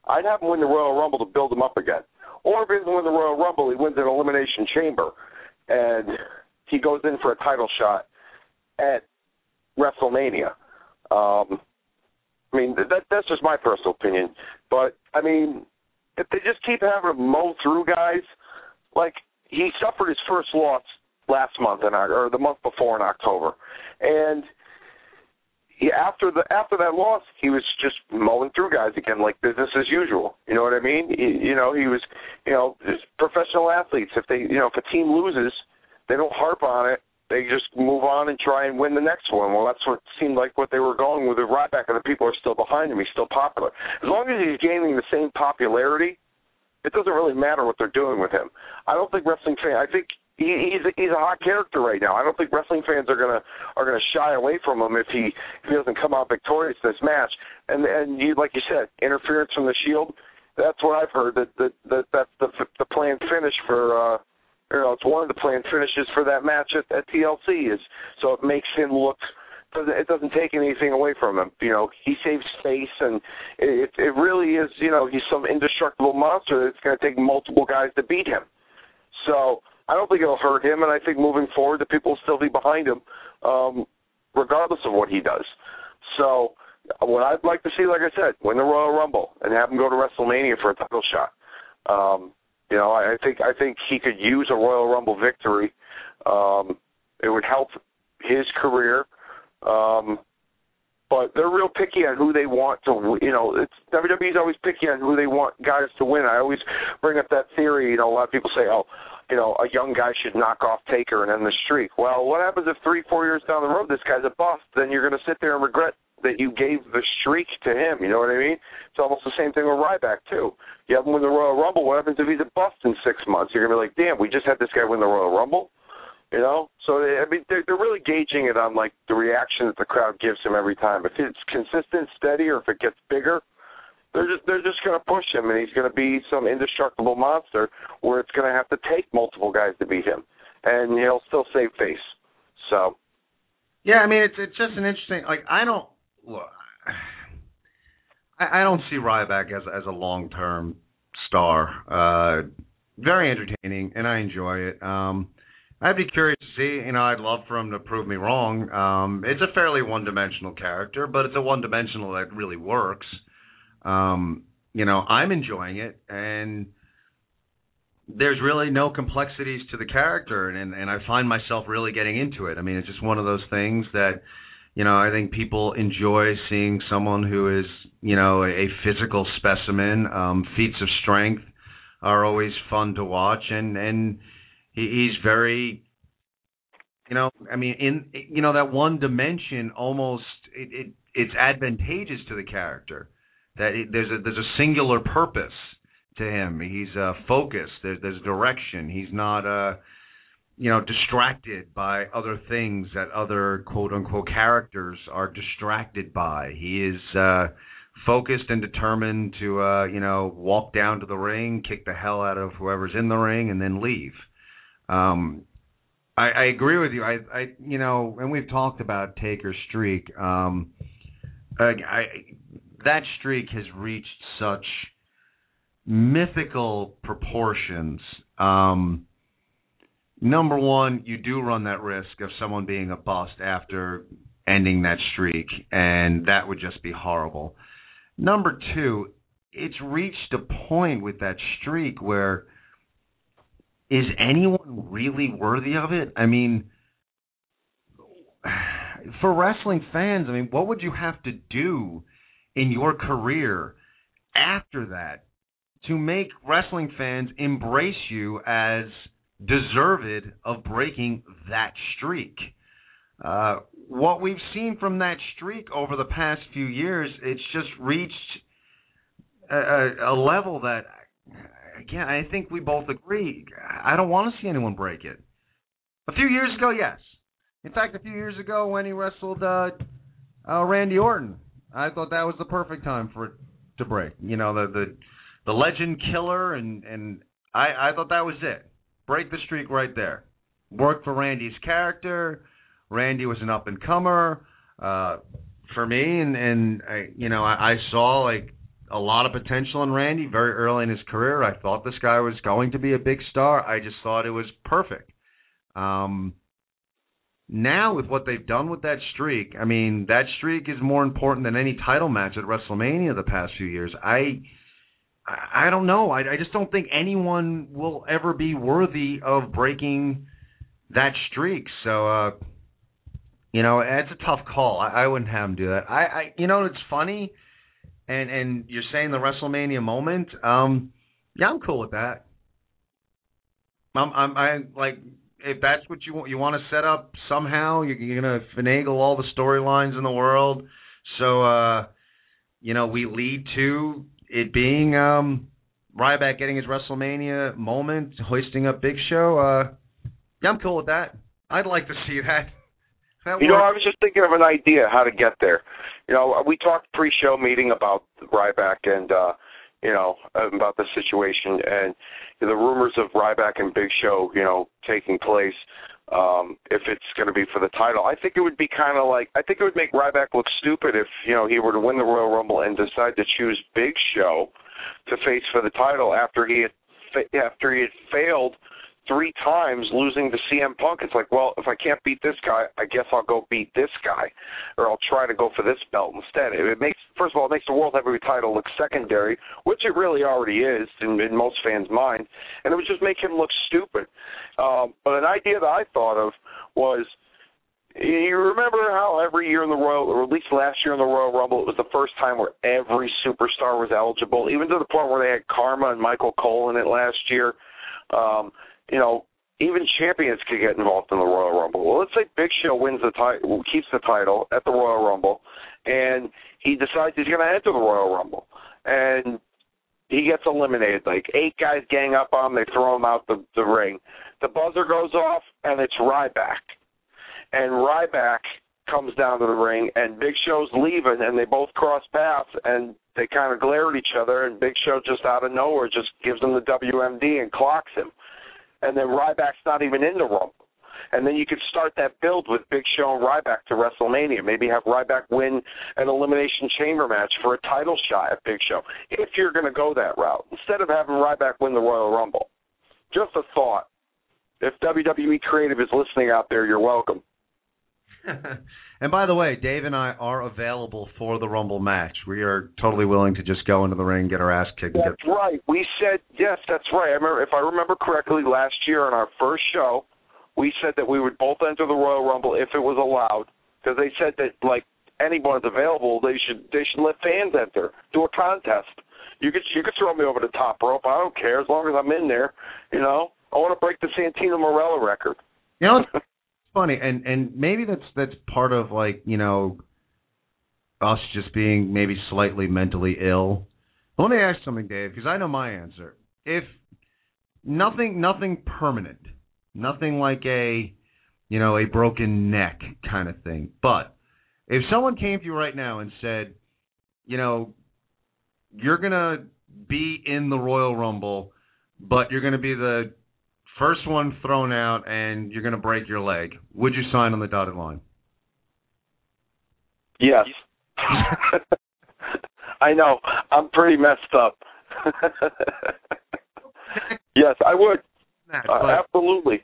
I'd have him win the Royal Rumble to build him up again. Or if he doesn't win the Royal Rumble, he wins an Elimination Chamber, and he goes in for a title shot at WrestleMania. Um, I mean, that that's just my personal opinion. But I mean, if they just keep having to mow through guys, like he suffered his first loss last month in or the month before in October, and he, after the after that loss, he was just mowing through guys again like business as usual. You know what I mean? He, you know, he was, you know, professional athletes. If they, you know, if a team loses, they don't harp on it they just move on and try and win the next one. Well, that's what seemed like what they were going with. The Ryback and the people are still behind him. He's still popular. As long as he's gaining the same popularity, it doesn't really matter what they're doing with him. I don't think wrestling fans. I think he, he's he's a hot character right now. I don't think wrestling fans are gonna are gonna shy away from him if he if he doesn't come out victorious this match. And and you like you said, interference from the Shield. That's what I've heard. That that, that that's the the planned finish for. uh you know, it's one of the planned finishes for that match at, at TLC is so it makes him look it doesn't take anything away from him. You know, he saves space, and it it really is. You know, he's some indestructible monster that's going to take multiple guys to beat him. So I don't think it'll hurt him, and I think moving forward, the people will still be behind him, um, regardless of what he does. So what I'd like to see, like I said, win the Royal Rumble and have him go to WrestleMania for a title shot. Um, you know, I think I think he could use a Royal Rumble victory. Um, it would help his career. Um, but they're real picky on who they want to. You know, it's WWE's always picky on who they want guys to win. I always bring up that theory. You know, a lot of people say, "Oh, you know, a young guy should knock off Taker and end the streak." Well, what happens if three, four years down the road this guy's a bust? Then you're going to sit there and regret that you gave the streak to him. You know what I mean? It's almost the same thing with Ryback too. You have him win the Royal Rumble. What happens if he's a bust in six months? You're gonna be like, damn, we just had this guy win the Royal Rumble. You know, so they, I mean, they're, they're really gauging it on like the reaction that the crowd gives him every time. If it's consistent, steady, or if it gets bigger, they're just they're just going to push him, and he's going to be some indestructible monster where it's going to have to take multiple guys to beat him. and he'll still save face. So. Yeah, I mean it's it's just an interesting. Like I don't look. I, I don't see Ryback as as a long term star. Uh, very entertaining, and I enjoy it. Um, I'd be curious to see. You know, I'd love for him to prove me wrong. Um, it's a fairly one dimensional character, but it's a one dimensional that really works. Um, you know, I'm enjoying it, and there's really no complexities to the character, and and I find myself really getting into it. I mean, it's just one of those things that, you know, I think people enjoy seeing someone who is, you know, a physical specimen. Um, feats of strength are always fun to watch, and and he, he's very, you know, I mean, in you know that one dimension almost it, it it's advantageous to the character that it, there's a there's a singular purpose to him. He's uh, focused. There's there's direction. He's not uh you know distracted by other things that other quote unquote characters are distracted by. He is uh focused and determined to uh you know walk down to the ring, kick the hell out of whoever's in the ring and then leave. Um I, I agree with you. I I you know, and we've talked about Taker's streak. Um I, I that streak has reached such mythical proportions. Um, number one, you do run that risk of someone being a bust after ending that streak, and that would just be horrible. Number two, it's reached a point with that streak where is anyone really worthy of it? I mean, for wrestling fans, I mean, what would you have to do in your career after that to make wrestling fans embrace you as deserved of breaking that streak. Uh, what we've seen from that streak over the past few years, it's just reached a, a, level that, again, I think we both agree. I don't want to see anyone break it. A few years ago, yes. In fact, a few years ago when he wrestled uh, uh, Randy Orton, I thought that was the perfect time for it to break. You know, the the the legend killer, and and I I thought that was it. Break the streak right there. Work for Randy's character. Randy was an up and comer uh, for me, and and I, you know I, I saw like a lot of potential in Randy very early in his career. I thought this guy was going to be a big star. I just thought it was perfect. Um, now with what they've done with that streak, I mean that streak is more important than any title match at WrestleMania the past few years. I I don't know. I, I just don't think anyone will ever be worthy of breaking that streak. So, uh, you know, it's a tough call. I, I wouldn't have him do that. I, I, you know, it's funny, and and you're saying the WrestleMania moment. Um, yeah, I'm cool with that. I'm, I'm, I like if that's what you want. You want to set up somehow. You're, you're gonna finagle all the storylines in the world. So, uh, you know, we lead to it being um Ryback getting his WrestleMania moment, hoisting up Big Show, uh yeah, I'm cool with that. I'd like to see that. that you know, I was just thinking of an idea how to get there. You know, we talked pre-show meeting about Ryback and uh you know about the situation and the rumors of Ryback and Big Show, you know, taking place um, if it's going to be for the title. I think it would be kind of like I think it would make Ryback look stupid if you know he were to win the Royal Rumble and decide to choose Big Show to face for the title after he had fa- after he had failed three times losing to CM Punk. It's like, well, if I can't beat this guy, I guess I'll go beat this guy, or I'll try to go for this belt instead. It makes, first of all, it makes the World Heavyweight title look secondary, which it really already is in, in most fans' mind, and it would just make him look stupid. Um, but an idea that I thought of was. You remember how every year in the Royal, or at least last year in the Royal Rumble, it was the first time where every superstar was eligible, even to the point where they had Karma and Michael Cole in it last year. Um, you know, even champions could get involved in the Royal Rumble. Well, let's say Big Show wins the title, keeps the title at the Royal Rumble, and he decides he's going to enter the Royal Rumble, and he gets eliminated. Like eight guys gang up on him, they throw him out the the ring. The buzzer goes off, and it's Ryback, and Ryback comes down to the ring, and Big Show's leaving, and they both cross paths, and they kind of glare at each other, and Big Show just out of nowhere just gives him the WMD and clocks him and then Ryback's not even in the Rumble. And then you could start that build with Big Show and Ryback to WrestleMania. Maybe have Ryback win an Elimination Chamber match for a title shot at Big Show, if you're going to go that route, instead of having Ryback win the Royal Rumble. Just a thought. If WWE Creative is listening out there, you're welcome. and by the way, Dave and I are available for the Rumble match. We are totally willing to just go into the ring, get our ass kicked. That's get... right. We said yes. That's right. I remember, if I remember correctly, last year on our first show, we said that we would both enter the Royal Rumble if it was allowed, because they said that like anyone is available, they should they should let fans enter, do a contest. You could you could throw me over the top rope. I don't care as long as I'm in there. You know, I want to break the Santino Marella record. You know, funny, and and maybe that's that's part of like you know us just being maybe slightly mentally ill. Let me ask something, Dave, because I know my answer. If nothing nothing permanent Nothing like a, you know, a broken neck kind of thing. But if someone came to you right now and said, you know, you're to be in the Royal Rumble, but you're to be the first one thrown out and you're going to break your leg, would you sign on the dotted line? Yes. I know. I'm pretty messed up. yes, I would that. Uh, absolutely.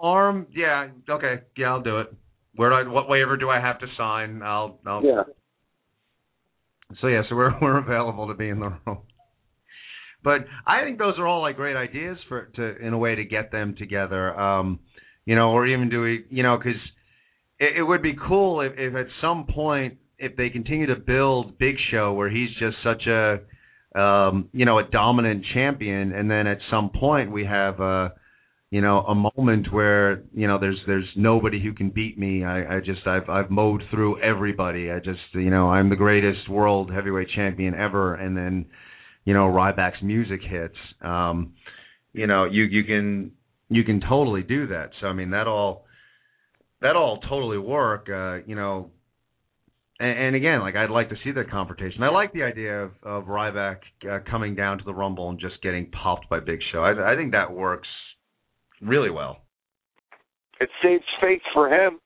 Arm, yeah, okay, yeah, I'll do it. Where do I, what waiver do I have to sign? I'll, I'll. Yeah. So yeah, so we're we're available to be in the room. But I think those are all like great ideas for to in a way to get them together. Um, you know, or even do we, you know, because it, it would be cool if, if at some point if they continue to build Big Show where he's just such a um, you know, a dominant champion, and then at some point we have a, you know, a moment where you know there's there's nobody who can beat me. I, I just I've I've mowed through everybody. I just you know I'm the greatest world heavyweight champion ever, and then you know Ryback's music hits. Um, you know you you can you can totally do that. So I mean that all that all totally work. Uh, you know and, and again, like I'd like to see that confrontation. I like the idea of of Ryback uh, coming down to the Rumble and just getting popped by Big Show. I, I think that works really well. It saves face for him.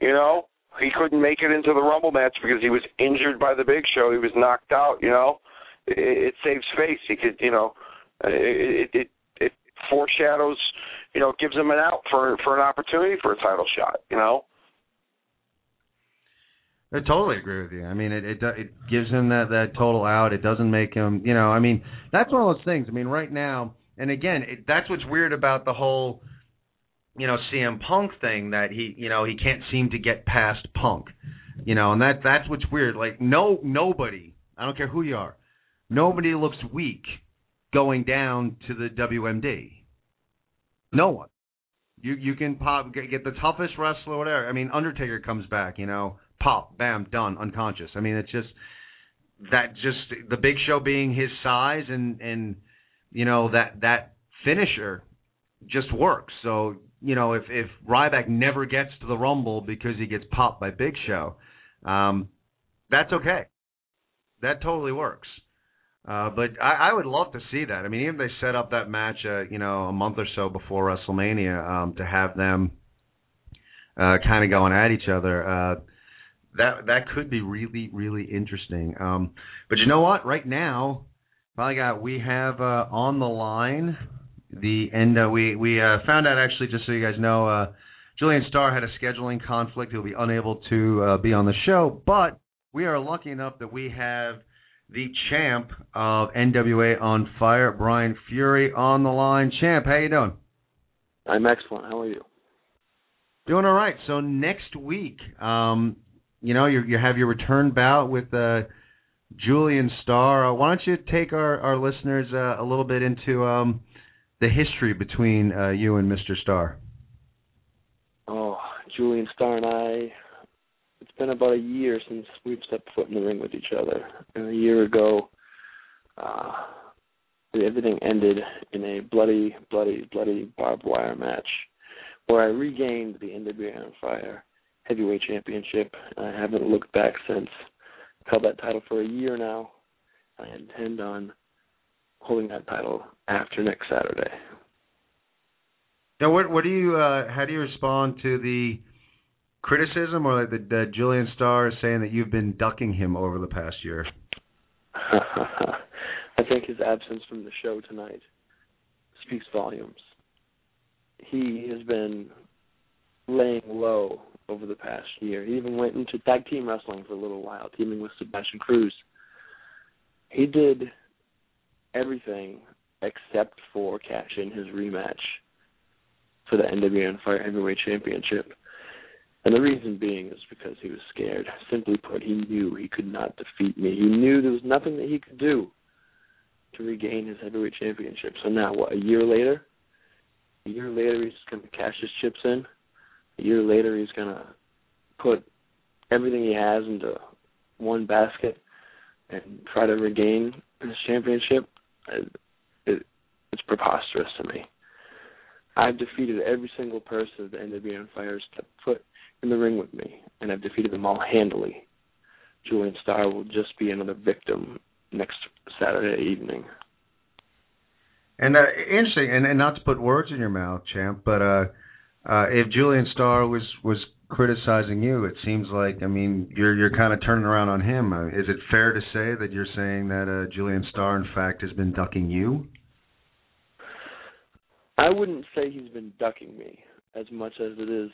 You know, he couldn't make it into the Rumble match because he was injured by the Big Show. He was knocked out. You know, it, it saves face. Could, you know, uh, it, it it foreshadows, you know, gives him an out for for an opportunity for a title shot. You know. I totally agree with you. I mean, it it it gives him that that total out. It doesn't make him, you know. I mean, that's one of those things. I mean, right now, and again, it, that's what's weird about the whole, you know, CM Punk thing that he, you know, he can't seem to get past Punk, you know, and that that's what's weird. Like, no, nobody, I don't care who you are, nobody looks weak going down to the WMD. No one. You you can pop get, the toughest wrestler, whatever. I mean, Undertaker comes back, you know pop, bam, done, unconscious. I mean, it's just that just the Big Show being his size and and you know that that finisher just works. So you know if if Ryback never gets to the Rumble because he gets popped by Big Show, um, that's okay. That totally works. Uh, but I, I would love to see that. I mean, even they set up that match, uh, you know, a month or so before WrestleMania, um, to have them uh, kind of going at each other. Uh, that that could be really really interesting. Um, but you know what? Right now, probably got we have uh, on the line the end. Uh, we we uh, found out actually just so you guys know, uh, Julian Starr had a scheduling conflict. He'll be unable to uh, be on the show, but we are lucky enough that we have the champ of NWA on Fire, Brian Fury, on the line. Champ, how you doing? I'm excellent. How are you? Doing all right. So next week, um, you know, you you have your return bout with uh, Julian Starr. Uh, why don't you take our our listeners uh, a little bit into um, the history between uh, you and Mr. Starr? Oh, Julian Starr and I. It's been about a year since we've stepped foot in the ring with each other. And a year ago, uh, everything ended in a bloody, bloody, bloody barbed wire match where I regained the NWA Fire heavyweight championship. I haven't looked back since. Held that title for a year now. I intend on holding that title after next Saturday. Now, what what do you uh, how do you respond to the criticism or the, the Julian Starr saying that you've been ducking him over the past year? I think his absence from the show tonight speaks volumes. He has been laying low over the past year. He even went into tag team wrestling for a little while, teaming with Sebastian Cruz. He did everything except for cash in his rematch for the NWA Fire Heavyweight Championship. And the reason being is because he was scared. Simply put, he knew he could not defeat me. He knew there was nothing that he could do to regain his heavyweight championship. So now, what, a year later? A year later, he's going to cash his chips in. A year later, he's going to put everything he has into one basket and try to regain his championship. It, it, it's preposterous to me. I've defeated every single person that NWA on Fire stepped foot in the ring with me, and I've defeated them all handily. Julian Starr will just be another victim next Saturday evening. And uh, interesting, and, and not to put words in your mouth, champ, but uh, uh, if Julian Starr was was criticizing you, it seems like I mean you're you're kind of turning around on him. Uh, is it fair to say that you're saying that uh, Julian Starr, in fact, has been ducking you? I wouldn't say he's been ducking me as much as it is.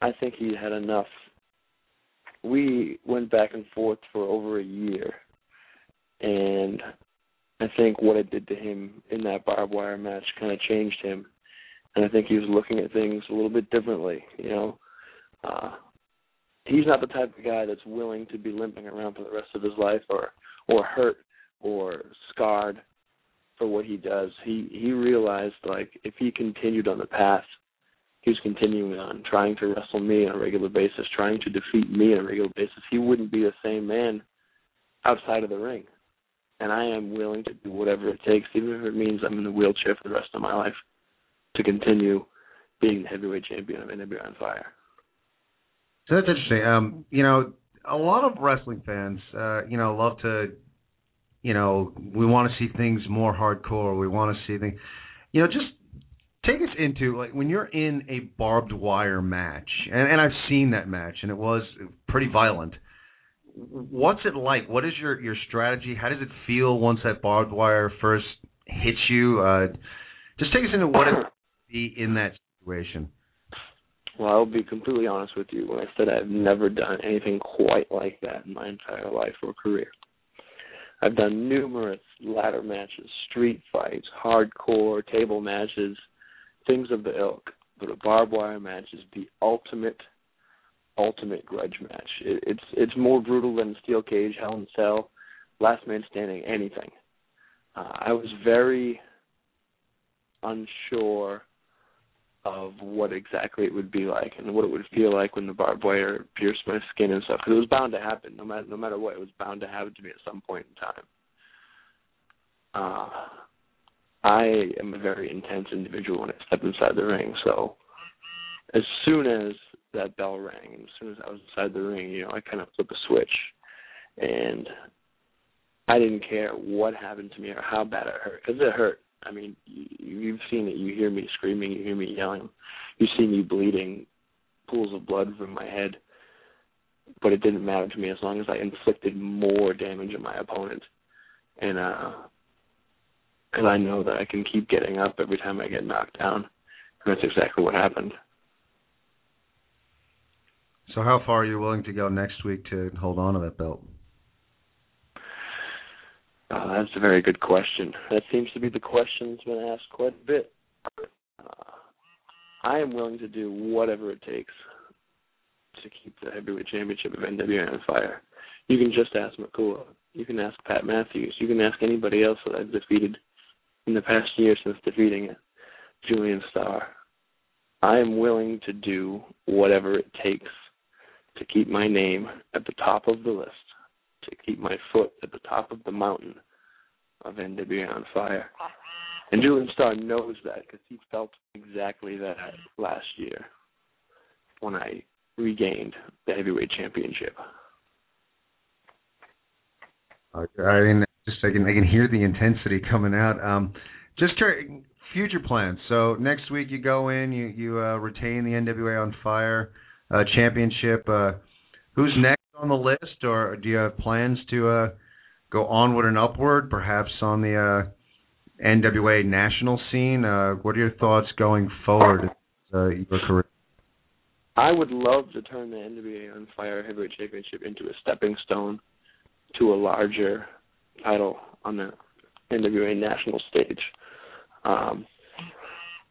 I think he had enough. We went back and forth for over a year, and I think what it did to him in that barbed wire match kind of changed him, and I think he was looking at things a little bit differently. You know, uh, he's not the type of guy that's willing to be limping around for the rest of his life, or or hurt, or scarred for what he does. He he realized like if he continued on the path he was continuing on, trying to wrestle me on a regular basis, trying to defeat me on a regular basis, he wouldn't be the same man outside of the ring. And I am willing to do whatever it takes, even if it means I'm in the wheelchair for the rest of my life, to continue being the heavyweight champion of NWA on Fire. So that's interesting. Um, you know, a lot of wrestling fans, uh, you know, love to you know, we want to see things more hardcore. We want to see things, you know, just take us into like when you're in a barbed wire match, and, and I've seen that match, and it was pretty violent. What's it like? What is your your strategy? How does it feel once that barbed wire first hits you? Uh, just take us into what it be in that situation. Well, I'll be completely honest with you when I said I've never done anything quite like that in my entire life or career. I've done numerous ladder matches, street fights, hardcore table matches, things of the ilk. But a barbed wire match is the ultimate, ultimate grudge match. It, it's it's more brutal than steel cage, hell in cell, last man standing, anything. Uh, I was very unsure of what exactly it would be like and what it would feel like when the barbed wire pierced my skin and stuff. Because it was bound to happen, no matter no matter what. It was bound to happen to me at some point in time. Uh, I am a very intense individual when I step inside the ring. So as soon as that bell rang, and as soon as I was inside the ring, you know, I kind of flipped a switch, and I didn't care what happened to me or how bad it hurt because it hurt. I mean, you, you've seen it. You hear me screaming. You hear me yelling. You see me bleeding, pools of blood from my head. But it didn't matter to me as long as I inflicted more damage on my opponent, and uh, because I know that I can keep getting up every time I get knocked down, and that's exactly what happened. So, how far are you willing to go next week to hold on to that belt? Uh, that's a very good question. That seems to be the question that's been asked quite a bit. Uh, I am willing to do whatever it takes to keep the heavyweight championship of NWA on fire. You can just ask Makua. You can ask Pat Matthews. You can ask anybody else that I've defeated in the past year since defeating Julian Starr. I am willing to do whatever it takes to keep my name at the top of the list to keep my foot at the top of the mountain of NWA on fire. And Julian Starr knows that because he felt exactly that last year when I regained the heavyweight championship. I mean, just I can I can hear the intensity coming out. Um, just future plans? So next week you go in, you you uh, retain the NWA on Fire uh, championship. Uh, who's next on the list, or do you have plans to uh, go onward and upward, perhaps on the uh, NWA national scene? Uh, what are your thoughts going forward uh, your career? I would love to turn the NWA on Fire Heavyweight Championship into a stepping stone to a larger title on the NWA national stage. Um,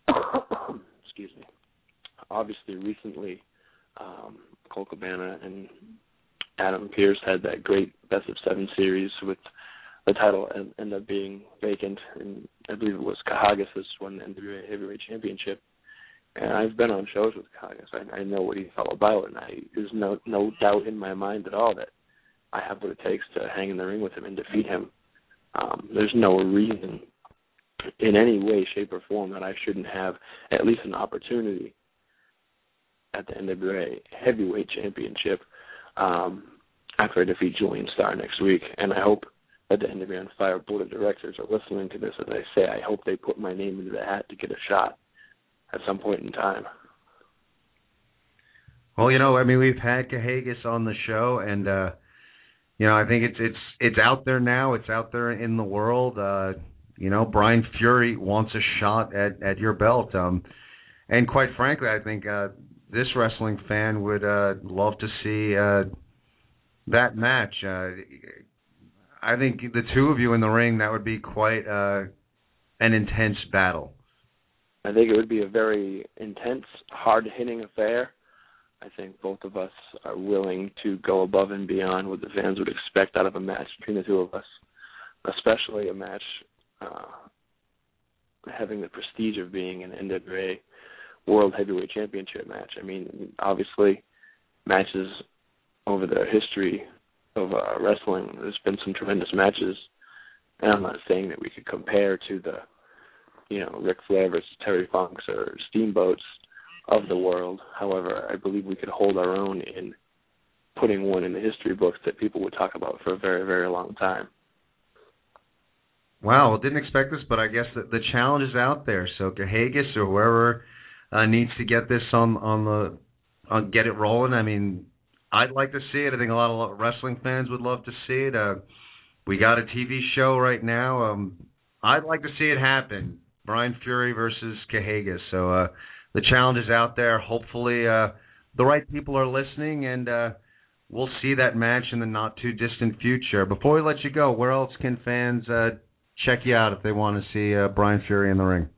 excuse me. Obviously, recently, um, Colt Cabana and Adam Pearce had that great best of seven series with the title and ended up being vacant, and I believe it was Kahagas won the NWA Heavyweight Championship. And I've been on shows with Kahagas. I, I know what he's all about, and I there's no no doubt in my mind at all that I have what it takes to hang in the ring with him and defeat him. Um, there's no reason in any way, shape, or form that I shouldn't have at least an opportunity at the NWA Heavyweight Championship um, after I defeat Julian Starr next week. And I hope that the NWA on Fire Board of Directors are listening to this as I say I hope they put my name into the hat to get a shot at some point in time. Well, you know, I mean, we've had Kahagas on the show, and uh, you know, I think it's it's it's out there now. It's out there in the world. Uh, you know, Brian Fury wants a shot at at your belt. Um, and quite frankly, I think uh, this wrestling fan would uh, love to see uh, that match. Uh, I think the two of you in the ring that would be quite uh, an intense battle. I think it would be a very intense, hard hitting affair. I think both of us are willing to go above and beyond what the fans would expect out of a match between the two of us, especially a match uh, having the prestige of being an NWA World Heavyweight Championship match. I mean, obviously, matches over the history of uh, wrestling, there's been some tremendous matches, and I'm not saying that we could compare to the, you know, Ric Flair versus Terry Funks or Steamboats of the world. However, I believe we could hold our own in putting one in the history books that people would talk about for a very, very long time. Wow, didn't expect this, but I guess the, the challenge is out there. So Kahagas or whoever uh, needs to get this on on the on get it rolling. I mean, I'd like to see it. I think a lot of wrestling fans would love to see it. Uh, we got a TV show right now. Um, I'd like to see it happen. Brian Fury versus Kahagas. So uh, the challenge is out there. Hopefully, uh, the right people are listening, and uh, we'll see that match in the not too distant future. Before we let you go, where else can fans uh, check you out if they want to see uh, Brian Fury in the ring?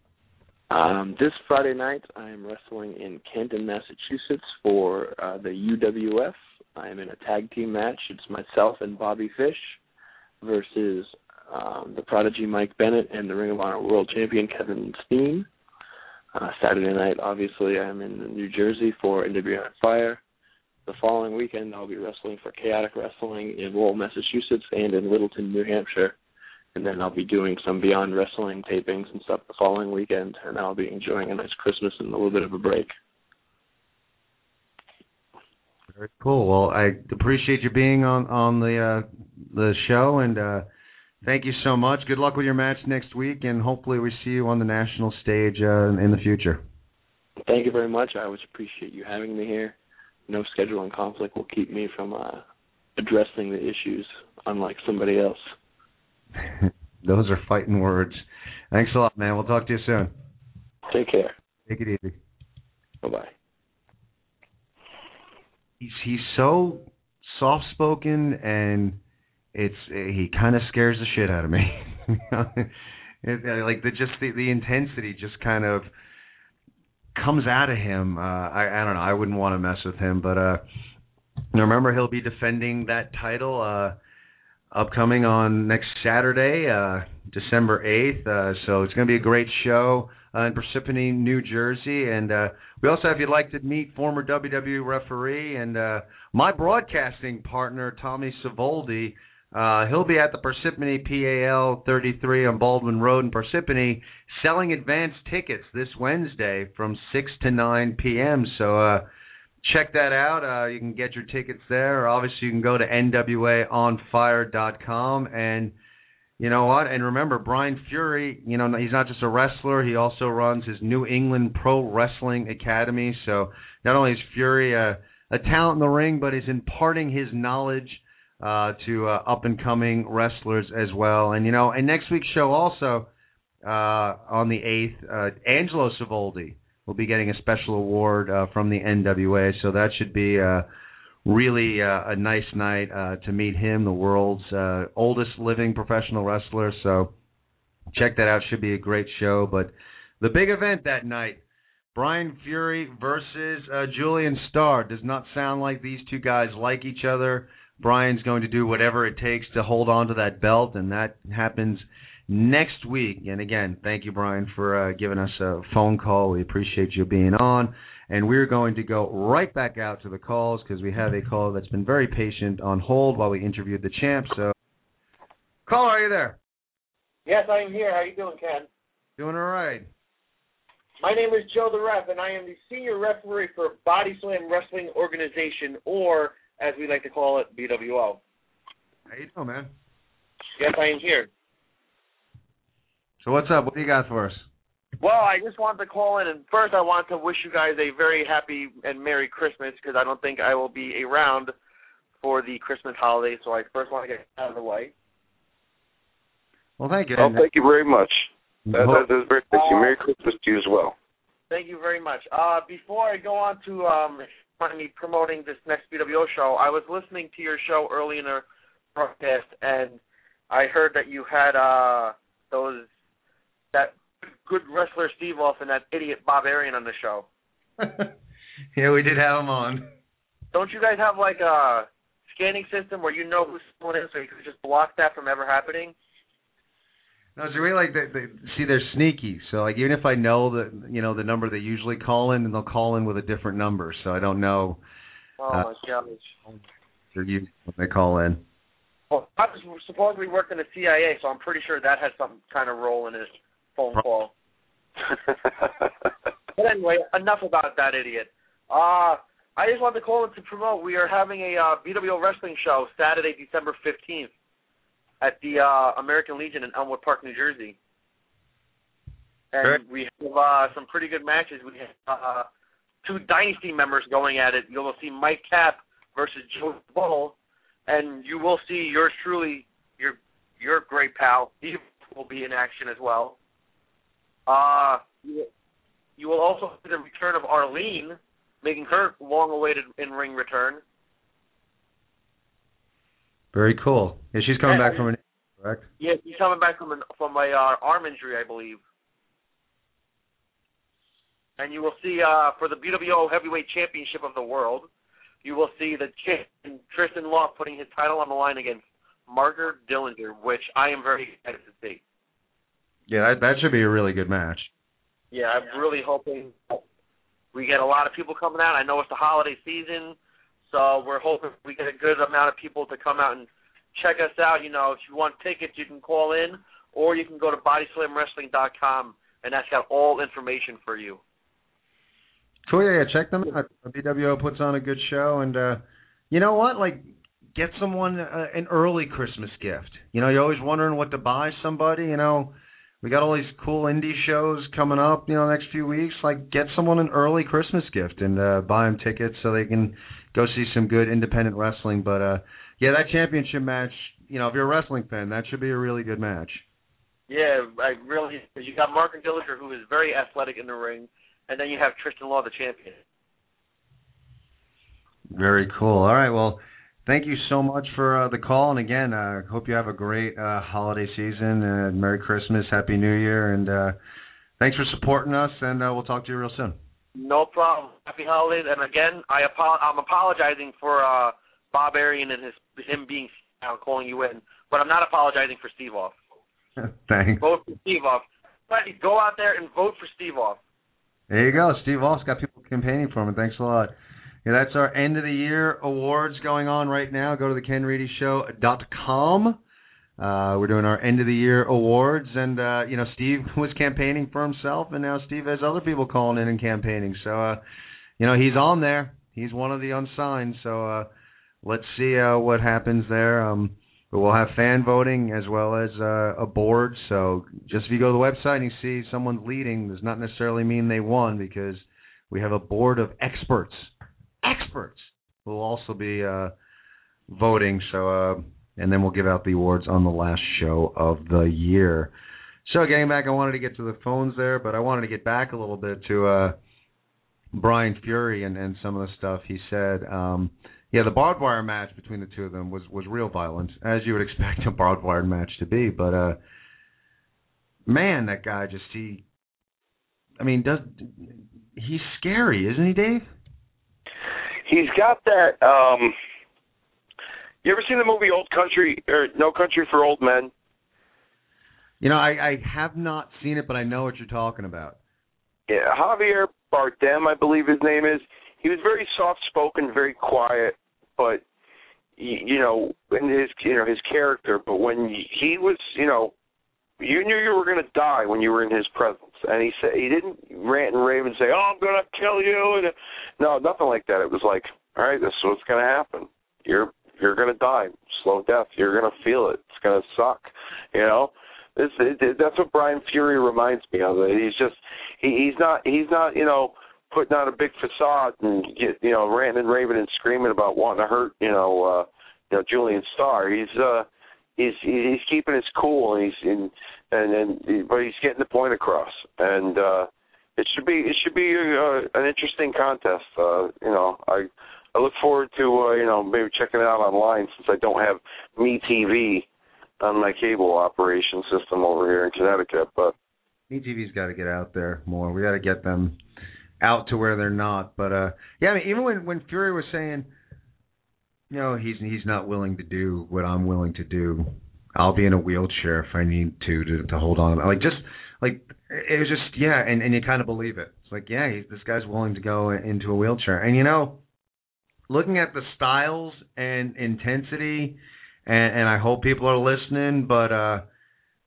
Um, this Friday night, I am wrestling in Canton, Massachusetts for uh, the UWF. I am in a tag team match. It's myself and Bobby Fish versus um, the Prodigy Mike Bennett and the Ring of Honor World Champion Kevin Steen. Uh, Saturday night, obviously, I'm in New Jersey for NWA on Fire. The following weekend, I'll be wrestling for Chaotic Wrestling in Lowell, Massachusetts, and in Littleton, New Hampshire and then I'll be doing some Beyond Wrestling tapings and stuff the following weekend, and I'll be enjoying a nice Christmas and a little bit of a break. Very cool. Well, I appreciate you being on on the uh, the show, and uh, thank you so much. Good luck with your match next week, and hopefully we see you on the national stage uh, in the future. Thank you very much. I always appreciate you having me here. No scheduling conflict will keep me from uh, addressing the issues, unlike somebody else. Those are fighting words. Thanks a lot, man. We'll talk to you soon. Take care. Take it easy. Bye bye. He's he's so soft spoken and it's he kind of scares the shit out of me. it, like the just the the intensity just kind of comes out of him. Uh, I I don't know. I wouldn't want to mess with him, but uh, remember he'll be defending that title. Uh, upcoming on next Saturday, uh, December 8th. Uh, so it's going to be a great show uh, in Parsippany, New Jersey. And uh, we also, if you'd like to meet former WWE referee and uh, my broadcasting partner, Tommy Savoldi, uh, he'll be at the Parsippany PAL 33 on Baldwin Road in Parsippany selling advance tickets this Wednesday from 6 to 9 p.m. So, uh, check that out. Uh, you can get your tickets there. Obviously, you can go to nwaonfire.com and You know what? And remember, Brian Fury, you know, he's not just a wrestler, he also runs his New England Pro Wrestling Academy. So not only is Fury a, a talent in the ring, but he's imparting his knowledge uh, to uh, up and coming wrestlers as well. And, you know, and next week's show also, uh, on the 8th, uh, Angelo Savoldi will be getting a special award uh, from the NWA. So that should be. Uh, really a nice night to meet him, the world's oldest living professional wrestler. So check that out. Should be a great show. But the big event that night, Brian Fury versus Julian Starr, does not sound like these two guys like each other. Brian's going to do whatever it takes to hold on to that belt, and that happens next week. And again, thank you, Brian, for uh, giving us a phone call. We appreciate you being on and we're going to go right back out to the calls because we have a call that's been very patient on hold while we interviewed the champ. So, caller, are you there? Yes, I am here. How are you doing, Ken? Doing all right. My name is Joe the Ref, and I am the senior referee for Body Slam Wrestling Organization, or as we like to call it, BWO. How you doing, man? Yes, I am here. So what's up? What do you got for us? Well, I just wanted to call in, and first I want to wish you guys a very happy and Merry Christmas because I don't think I will be around for the Christmas holiday. So I first want to get out of the way. Well, thank you. Well, thank you very much. That, that, that's very thank you. Merry Christmas to you as well. Thank you very much. Uh, before I go on to um, me promoting this next BWO show, I was listening to your show early in the broadcast, and I heard that you had uh, those that good wrestler Steve off and that idiot Bob Arian on the show. yeah, we did have him on. Don't you guys have like a scanning system where you know who someone is, so you can just block that from ever happening? No, it's really like they, they see they're sneaky. So like even if I know the you know the number they usually call in, and they'll call in with a different number, so I don't know. Oh uh, my gosh. They're when they call in. Well, I was supposedly working the CIA, so I'm pretty sure that has some kind of role in it phone call. but anyway, enough about that idiot. Uh, I just wanted to call in to promote. We are having a uh, BWO wrestling show Saturday, December 15th at the uh, American Legion in Elmwood Park, New Jersey. And we have uh, some pretty good matches. We have uh, two Dynasty members going at it. You will see Mike Cap versus Joe Bull, and you will see yours truly, your your great pal, he will be in action as well. Uh, you will also see the return of Arlene, making her long-awaited in-ring return. Very cool. Yeah, she's coming back from an correct? Yeah, she's coming back from an, from a uh, arm injury, I believe. And you will see uh, for the BWO Heavyweight Championship of the World, you will see the champion Tristan Law putting his title on the line against Margaret Dillinger, which I am very excited to see. Yeah, that, that should be a really good match. Yeah, I'm really hoping we get a lot of people coming out. I know it's the holiday season, so we're hoping we get a good amount of people to come out and check us out. You know, if you want tickets, you can call in, or you can go to BodySlamWrestling.com, and that's got all information for you. Cool, yeah. Check them out. BWO puts on a good show, and uh, you know what? Like, get someone uh, an early Christmas gift. You know, you're always wondering what to buy somebody. You know, we got all these cool indie shows coming up, you know, next few weeks. Like, get someone an early Christmas gift and uh, buy them tickets so they can go see some good independent wrestling. But uh, yeah, that championship match, you know, if you're a wrestling fan, that should be a really good match. Yeah, I really. You got Mark and Dillinger, who is very athletic in the ring, and then you have Tristan Law, the champion. Very cool. All right, well thank you so much for uh, the call. And again, uh, hope you have a great uh, holiday season. Uh, Merry Christmas, Happy New Year, and uh, thanks for supporting us. And uh, we'll talk to you real soon. No problem. Happy holidays. And again, I apo- I'm apologizing for uh, Bob Arian and his him being uh, calling you in, but I'm not apologizing for Steve Off. thanks. Vote for Steve Off. Buddy, go out there and vote for Steve Off. There you go. Steve Off's got people campaigning for him. Thanks a lot. Yeah, that's our end of the year awards going on right now. Go to the KenReedyShow.com. Uh, we're doing our end of the year awards, and uh, you know Steve was campaigning for himself, and now Steve has other people calling in and campaigning. So, uh, you know, he's on there. He's one of the unsigned. So uh, let's see uh, what happens there. Um, but we'll have fan voting as well as uh, a board. So just if you go to the website and you see someone's leading, does not necessarily mean they won because we have a board of experts. Experts who will also be uh, voting. So uh, and then we'll give out the awards on the last show of the year. So getting back, I wanted to get to the phones there, but I wanted to get back a little bit to uh, Brian Fury and, and some of the stuff he said. Um, yeah, the barbed wire match between the two of them was was real violent, as you would expect a barbed wire match to be. But uh, man, that guy just he, I mean, does he's scary, isn't he, Dave? He's got that. um You ever seen the movie Old Country or No Country for Old Men? You know, I, I have not seen it, but I know what you're talking about. Yeah, Javier Bardem, I believe his name is. He was very soft spoken, very quiet, but you know, in his you know his character. But when he was, you know, you knew you were going to die when you were in his presence, and he said he didn't rant and rave and say, "Oh, I'm going to kill you," and no, nothing like that. It was like, "All right, this is what's going to happen. You're you're going to die, slow death. You're going to feel it. It's going to suck," you know. This it, that's what Brian Fury reminds me of. He's just he, he's not he's not you know putting on a big facade and get you know ranting and raving and screaming about wanting to hurt you know uh you know Julian Starr. He's uh he's he's keeping his cool and he's in and and but he's getting the point across and uh it should be it should be uh, an interesting contest. Uh you know I I look forward to uh, you know maybe checking it out online since I don't have Me TV on my cable operation system over here in Connecticut, but. MeTV's got to get out there more. We got to get them out to where they're not. But uh yeah, I mean even when when Fury was saying you know, he's he's not willing to do what I'm willing to do. I'll be in a wheelchair if I need to to, to hold on. Like just like it was just yeah, and and you kind of believe it. It's like yeah, he, this guy's willing to go into a wheelchair, and you know, looking at the styles and intensity, and and I hope people are listening, but uh,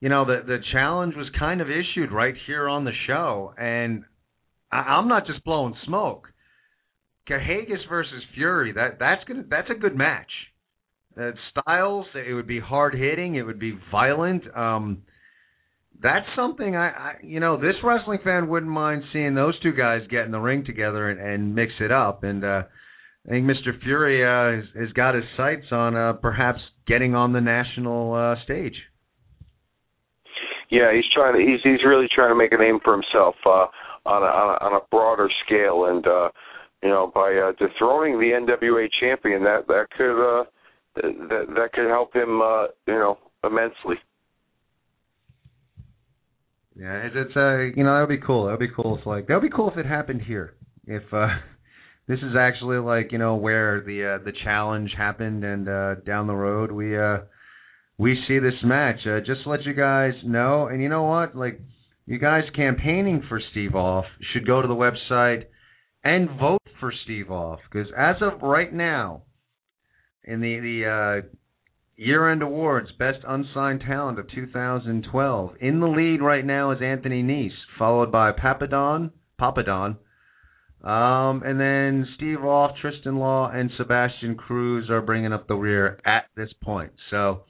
you know the the challenge was kind of issued right here on the show, and I, I'm not just blowing smoke. Kahagas versus Fury, that that's gonna that's a good match. Uh, styles, it would be hard hitting, it would be violent. Um, that's something I, I, you know, this wrestling fan wouldn't mind seeing those two guys get in the ring together and, and mix it up. And uh, I think Mr. Fury uh, has, has got his sights on uh, perhaps getting on the national uh, stage. Yeah, he's trying to. He's he's really trying to make a name for himself. Uh, on a, on a, on a broader scale, and uh, you know by uh, dethroning the NWA champion, that that could uh, that that could help him, uh, you know, immensely. Yeah, it's, it's uh, you know, that would be cool. That would be cool if like that would be cool if it happened here. If uh, this is actually like you know where the uh, the challenge happened, and uh, down the road we uh, we see this match. Uh, just to let you guys know, and you know what, like you guys campaigning for Steve Off should go to the website and vote for Steve Off because as of right now, in the the uh, year-end awards, best unsigned talent of 2012, in the lead right now is Anthony Nese, followed by Papadon, Papadon, um, and then Steve Off, Tristan Law, and Sebastian Cruz are bringing up the rear at this point. So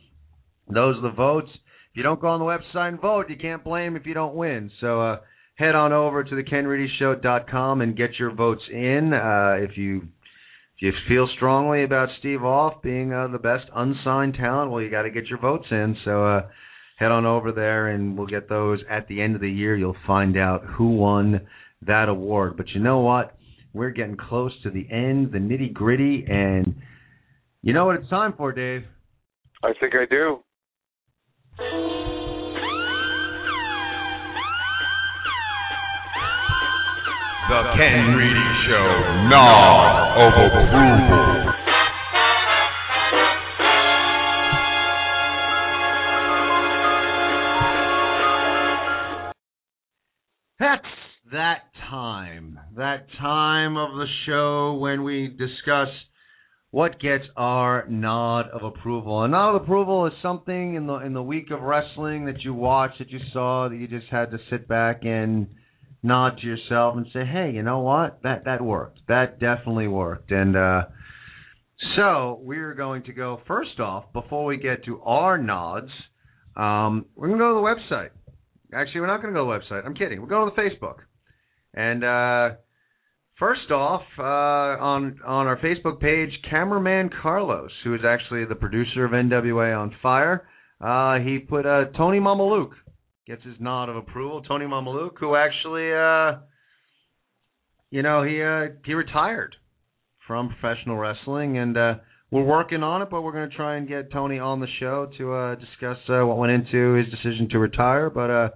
those are the votes. If you don't go on the website and vote, you can't blame if you don't win. So uh, head on over to the KenReedyShow.com and get your votes in. Uh, if you if you feel strongly about Steve Off being uh, the best unsigned talent, well, you got to get your votes in. So uh, head on over there, and we'll get those at the end of the year. You'll find out who won that award. But you know what? We're getting close to the end, the nitty gritty, and you know what it's time for, Dave? I think I do. The Ken Reedy Show, Nod of the show when we discuss what gets our nod of approval. A nod of approval is something in the in the week of wrestling that you watched, that you saw, that you just had to sit back and nod to yourself and say, "Hey, you know what? That that worked. That definitely worked." And uh So we're going to go first off before we get to our nods. Um, we're going to go to the website. Actually, we're not going to go to the website. I'm kidding. We're going to the Facebook. And uh, first off, uh, on on our Facebook page, cameraman Carlos, who is actually the producer of NWA on Fire, uh, he put uh, Tony Mamaluke gets his nod of approval. Tony Mamaluke, who actually, uh, you know, he uh, he retired from professional wrestling, and uh, we're working on it. But we're going to try and get Tony on the show to uh, discuss what went into his decision to retire. But uh,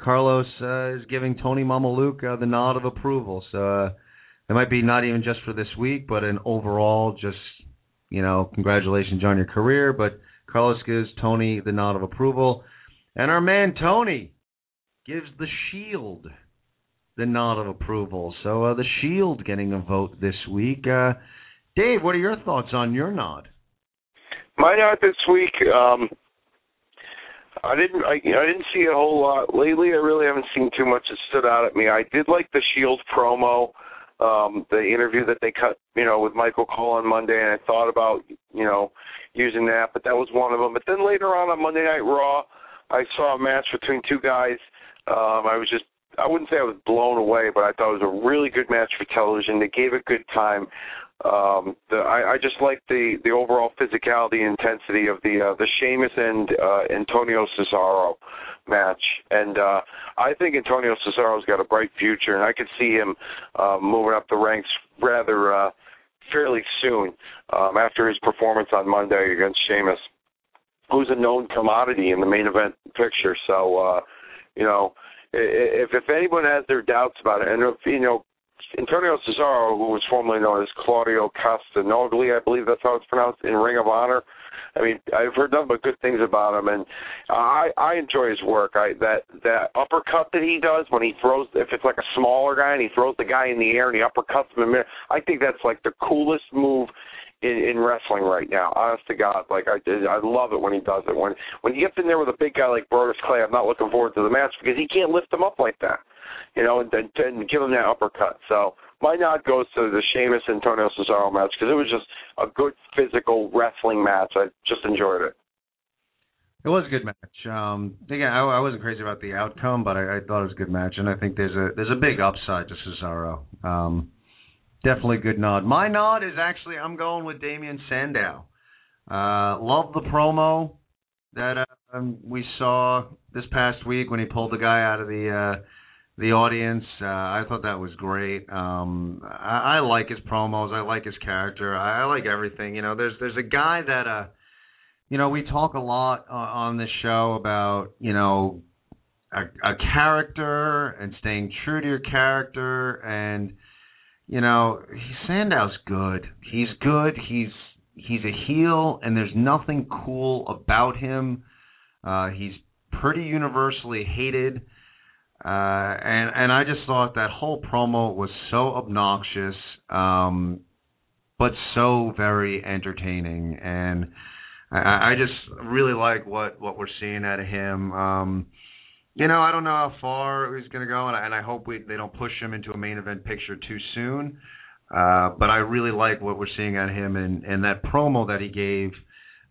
Carlos uh, is giving Tony Mamaluke uh, the nod of approval. So uh, it might be not even just for this week, but an overall, just you know, congratulations on your career. But Carlos gives Tony the nod of approval, and our man Tony gives the Shield the nod of approval. So uh, the Shield getting a vote this week. Uh, Dave, what are your thoughts on your nod? My nod this week. Um, I didn't. I, I didn't see a whole lot lately. I really haven't seen too much that stood out at me. I did like the Shield promo, um, the interview that they cut, you know, with Michael Cole on Monday, and I thought about, you know, using that, but that was one of them. But then later on on Monday Night Raw, I saw a match between two guys. Um, I was just I wouldn't say I was blown away, but I thought it was a really good match for television. They gave it good time. Um, the, I, I just like the the overall physicality intensity of the uh, the Sheamus and uh, Antonio Cesaro match, and uh, I think Antonio Cesaro's got a bright future, and I could see him uh, moving up the ranks rather uh, fairly soon um, after his performance on Monday against Sheamus, who's a known commodity in the main event picture. So, uh, you know, if if anyone has their doubts about it, and if you know Antonio Cesaro, who was formerly known as Claudio Castagnoli, I believe that's how it's pronounced in Ring of Honor. I mean, I've heard nothing but good things about him, and I I enjoy his work. I that that uppercut that he does when he throws, if it's like a smaller guy and he throws the guy in the air and he uppercuts him, in—I think that's like the coolest move in, in wrestling right now. Honest to God, like I I love it when he does it. When when he gets in there with a big guy like Brodus Clay, I'm not looking forward to the match because he can't lift him up like that, you know, and, and, and give him that uppercut. So my nod goes to the Sheamus Antonio Cesaro match because it was just a good physical wrestling match. I just enjoyed it. It was a good match. Um, again, I, I wasn't crazy about the outcome, but I, I thought it was a good match, and I think there's a there's a big upside to Cesaro. Um, Definitely a good nod. My nod is actually I'm going with Damien Sandow. Uh, love the promo that uh, we saw this past week when he pulled the guy out of the uh, the audience. Uh, I thought that was great. Um, I, I like his promos. I like his character. I, I like everything. You know, there's there's a guy that uh, you know, we talk a lot uh, on this show about you know a, a character and staying true to your character and you know, Sandow's good. He's good. He's he's a heel, and there's nothing cool about him. Uh, he's pretty universally hated, uh, and and I just thought that whole promo was so obnoxious, um, but so very entertaining, and I, I just really like what what we're seeing out of him. Um, you know, I don't know how far he's going to go, and I, and I hope we they don't push him into a main event picture too soon. Uh, but I really like what we're seeing out of him, and and that promo that he gave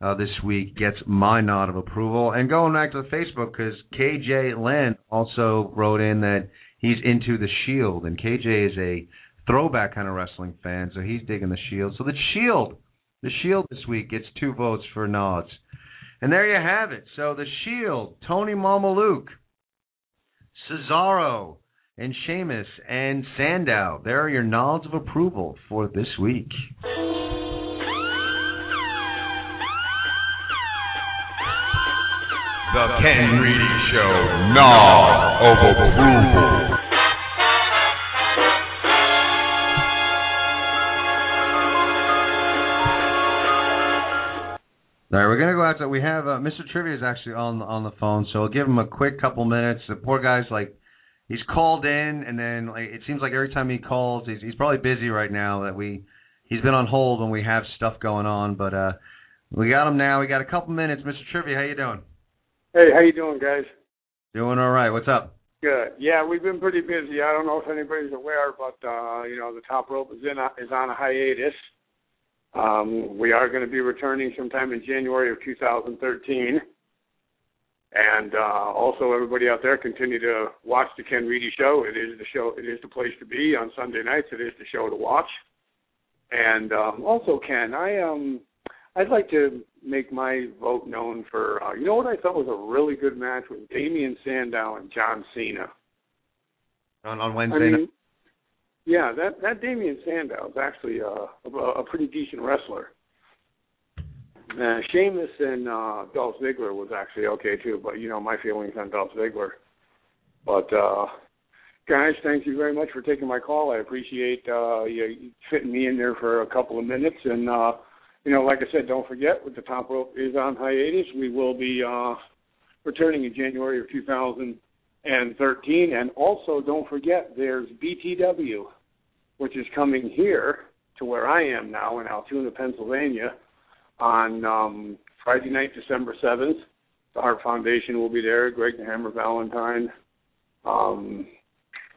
uh, this week gets my nod of approval. And going back to the Facebook, because KJ Len also wrote in that he's into the Shield, and KJ is a throwback kind of wrestling fan, so he's digging the Shield. So the Shield, the Shield this week gets two votes for nods. And there you have it. So the Shield, Tony Mamaluke Cesaro, and Sheamus and Sandow. There are your nods of approval for this week. The Ken Reedy Show of approval. All right, we're gonna go out. To, we have uh, Mr. Trivia is actually on on the phone, so I'll give him a quick couple minutes. The poor guy's like, he's called in, and then like, it seems like every time he calls, he's he's probably busy right now. That we he's been on hold when we have stuff going on, but uh, we got him now. We got a couple minutes, Mr. Trivia. How you doing? Hey, how you doing, guys? Doing all right. What's up? Good. Yeah, we've been pretty busy. I don't know if anybody's aware, but uh, you know, the top rope is in is on a hiatus. Um, we are going to be returning sometime in January of 2013. And uh, also, everybody out there, continue to watch the Ken Reedy Show. It is the show. It is the place to be on Sunday nights. It is the show to watch. And um, also, Ken, I um, I'd like to make my vote known for. Uh, you know what I thought was a really good match with Damien Sandow and John Cena. On on Wednesday. I mean, yeah, that that Damien Sandow is actually uh, a, a pretty decent wrestler. Uh, Sheamus and uh, Dolph Ziggler was actually okay too, but you know my feelings on Dolph Ziggler. But uh, guys, thank you very much for taking my call. I appreciate uh, you fitting me in there for a couple of minutes. And uh, you know, like I said, don't forget, with the top rope is on hiatus, we will be uh, returning in January of 2013. And also, don't forget, there's BTW, which is coming here to where I am now in Altoona, Pennsylvania on um, Friday night, December 7th. The Heart Foundation will be there. Greg the Hammer Valentine, um,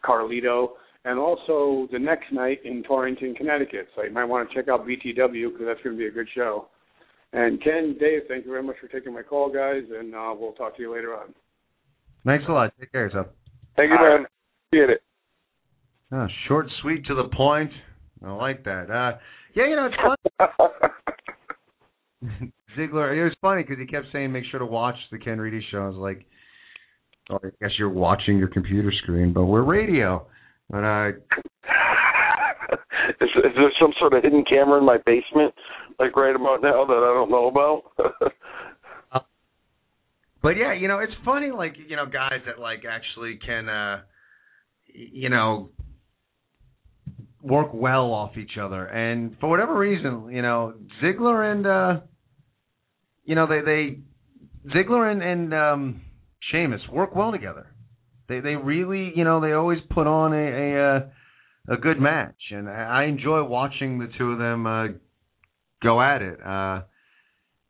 Carlito, and also the next night in Torrington, Connecticut. So you might want to check out BTW because that's going to be a good show. And Ken, Dave, thank you very much for taking my call, guys, and uh, we'll talk to you later on. Thanks a lot. Take care of yourself. Thank you, man. Get it. Oh, short, sweet, to the point. I like that. Uh, yeah, you know, it's fun. Ziggler, it was funny because he kept saying, "Make sure to watch the Ken Reedy show." I was like, "Oh, I guess you're watching your computer screen, but we're radio." But uh, is, is there some sort of hidden camera in my basement, like right about now, that I don't know about? but yeah, you know, it's funny, like you know, guys that like actually can, uh you know, work well off each other, and for whatever reason, you know, Ziggler and uh you know they they Ziggler and and um Sheamus work well together. They they really you know they always put on a a uh, a good match, and I enjoy watching the two of them uh go at it. Uh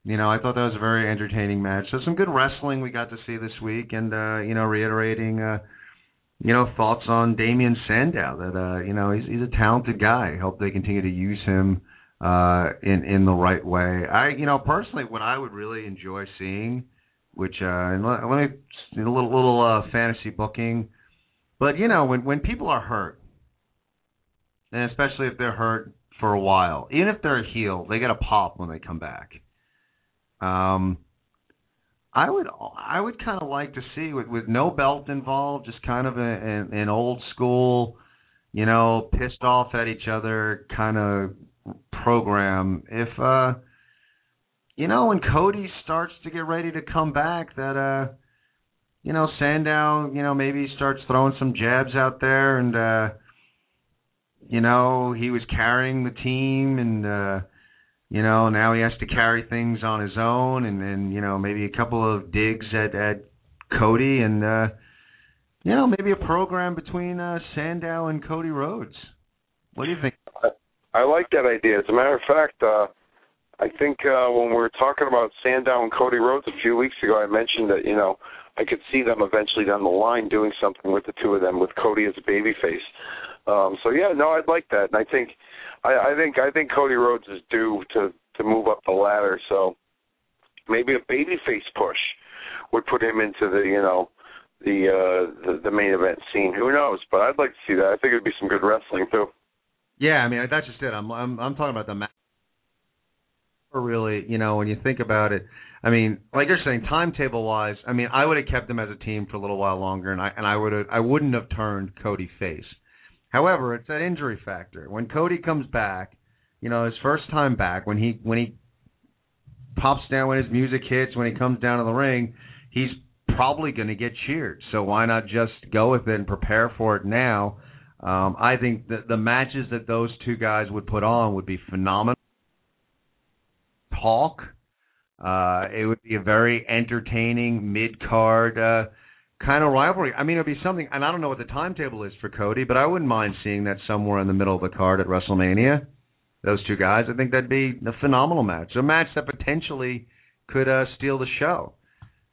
you know, I thought that was a very entertaining match. So some good wrestling we got to see this week, and uh, you know, reiterating, uh, you know, thoughts on Damien Sandow. That uh, you know, he's he's a talented guy. Hope they continue to use him uh, in in the right way. I, you know, personally, what I would really enjoy seeing, which uh, and let, let me a little little uh, fantasy booking, but you know, when when people are hurt, and especially if they're hurt for a while, even if they're a heel, they get a pop when they come back. Um, I would I would kind of like to see with with no belt involved, just kind of a, an, an old school, you know, pissed off at each other kind of program. If uh, you know, when Cody starts to get ready to come back, that uh, you know, Sandow, you know, maybe starts throwing some jabs out there, and uh, you know, he was carrying the team and. uh you know now he has to carry things on his own and and you know maybe a couple of digs at at Cody and uh you know maybe a program between uh Sandow and Cody Rhodes. What do you think? I, I like that idea. As a matter of fact, uh I think uh when we were talking about Sandow and Cody Rhodes a few weeks ago, I mentioned that you know I could see them eventually down the line doing something with the two of them with Cody as a babyface. Um so yeah, no, I'd like that, and I think I, I think I think Cody Rhodes is due to to move up the ladder. So maybe a babyface push would put him into the you know the uh the, the main event scene. Who knows? But I'd like to see that. I think it'd be some good wrestling too. Yeah, I mean that's just it. I'm I'm I'm talking about the match. Really, you know, when you think about it, I mean, like you're saying, timetable wise, I mean, I would have kept them as a team for a little while longer, and I and I would have I wouldn't have turned Cody face. However, it's that injury factor. When Cody comes back, you know, his first time back, when he when he pops down when his music hits, when he comes down to the ring, he's probably going to get cheered. So why not just go with it and prepare for it now? Um, I think that the matches that those two guys would put on would be phenomenal. Talk. Uh, it would be a very entertaining mid card uh, kind of rivalry. I mean, it'd be something, and I don't know what the timetable is for Cody, but I wouldn't mind seeing that somewhere in the middle of the card at WrestleMania. Those two guys, I think that'd be a phenomenal match, a match that potentially could uh, steal the show.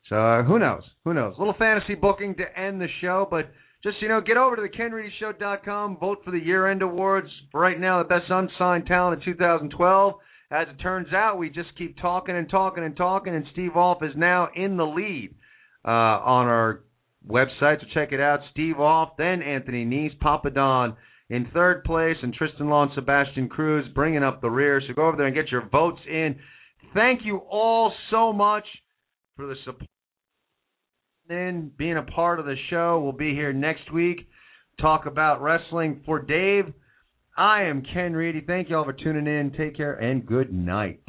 So uh, who knows? Who knows? A little fantasy booking to end the show, but just you know, get over to the KenReedyShow.com, vote for the year-end awards. For right now, the best unsigned talent of 2012. As it turns out, we just keep talking and talking and talking, and Steve Off is now in the lead uh, on our website. So check it out. Steve Off, then Anthony Nese, Papadon in third place, and Tristan Law and Sebastian Cruz bringing up the rear. So go over there and get your votes in. Thank you all so much for the support and being a part of the show. We'll be here next week. Talk about wrestling for Dave. I am Ken Reedy. Thank you all for tuning in. Take care and good night.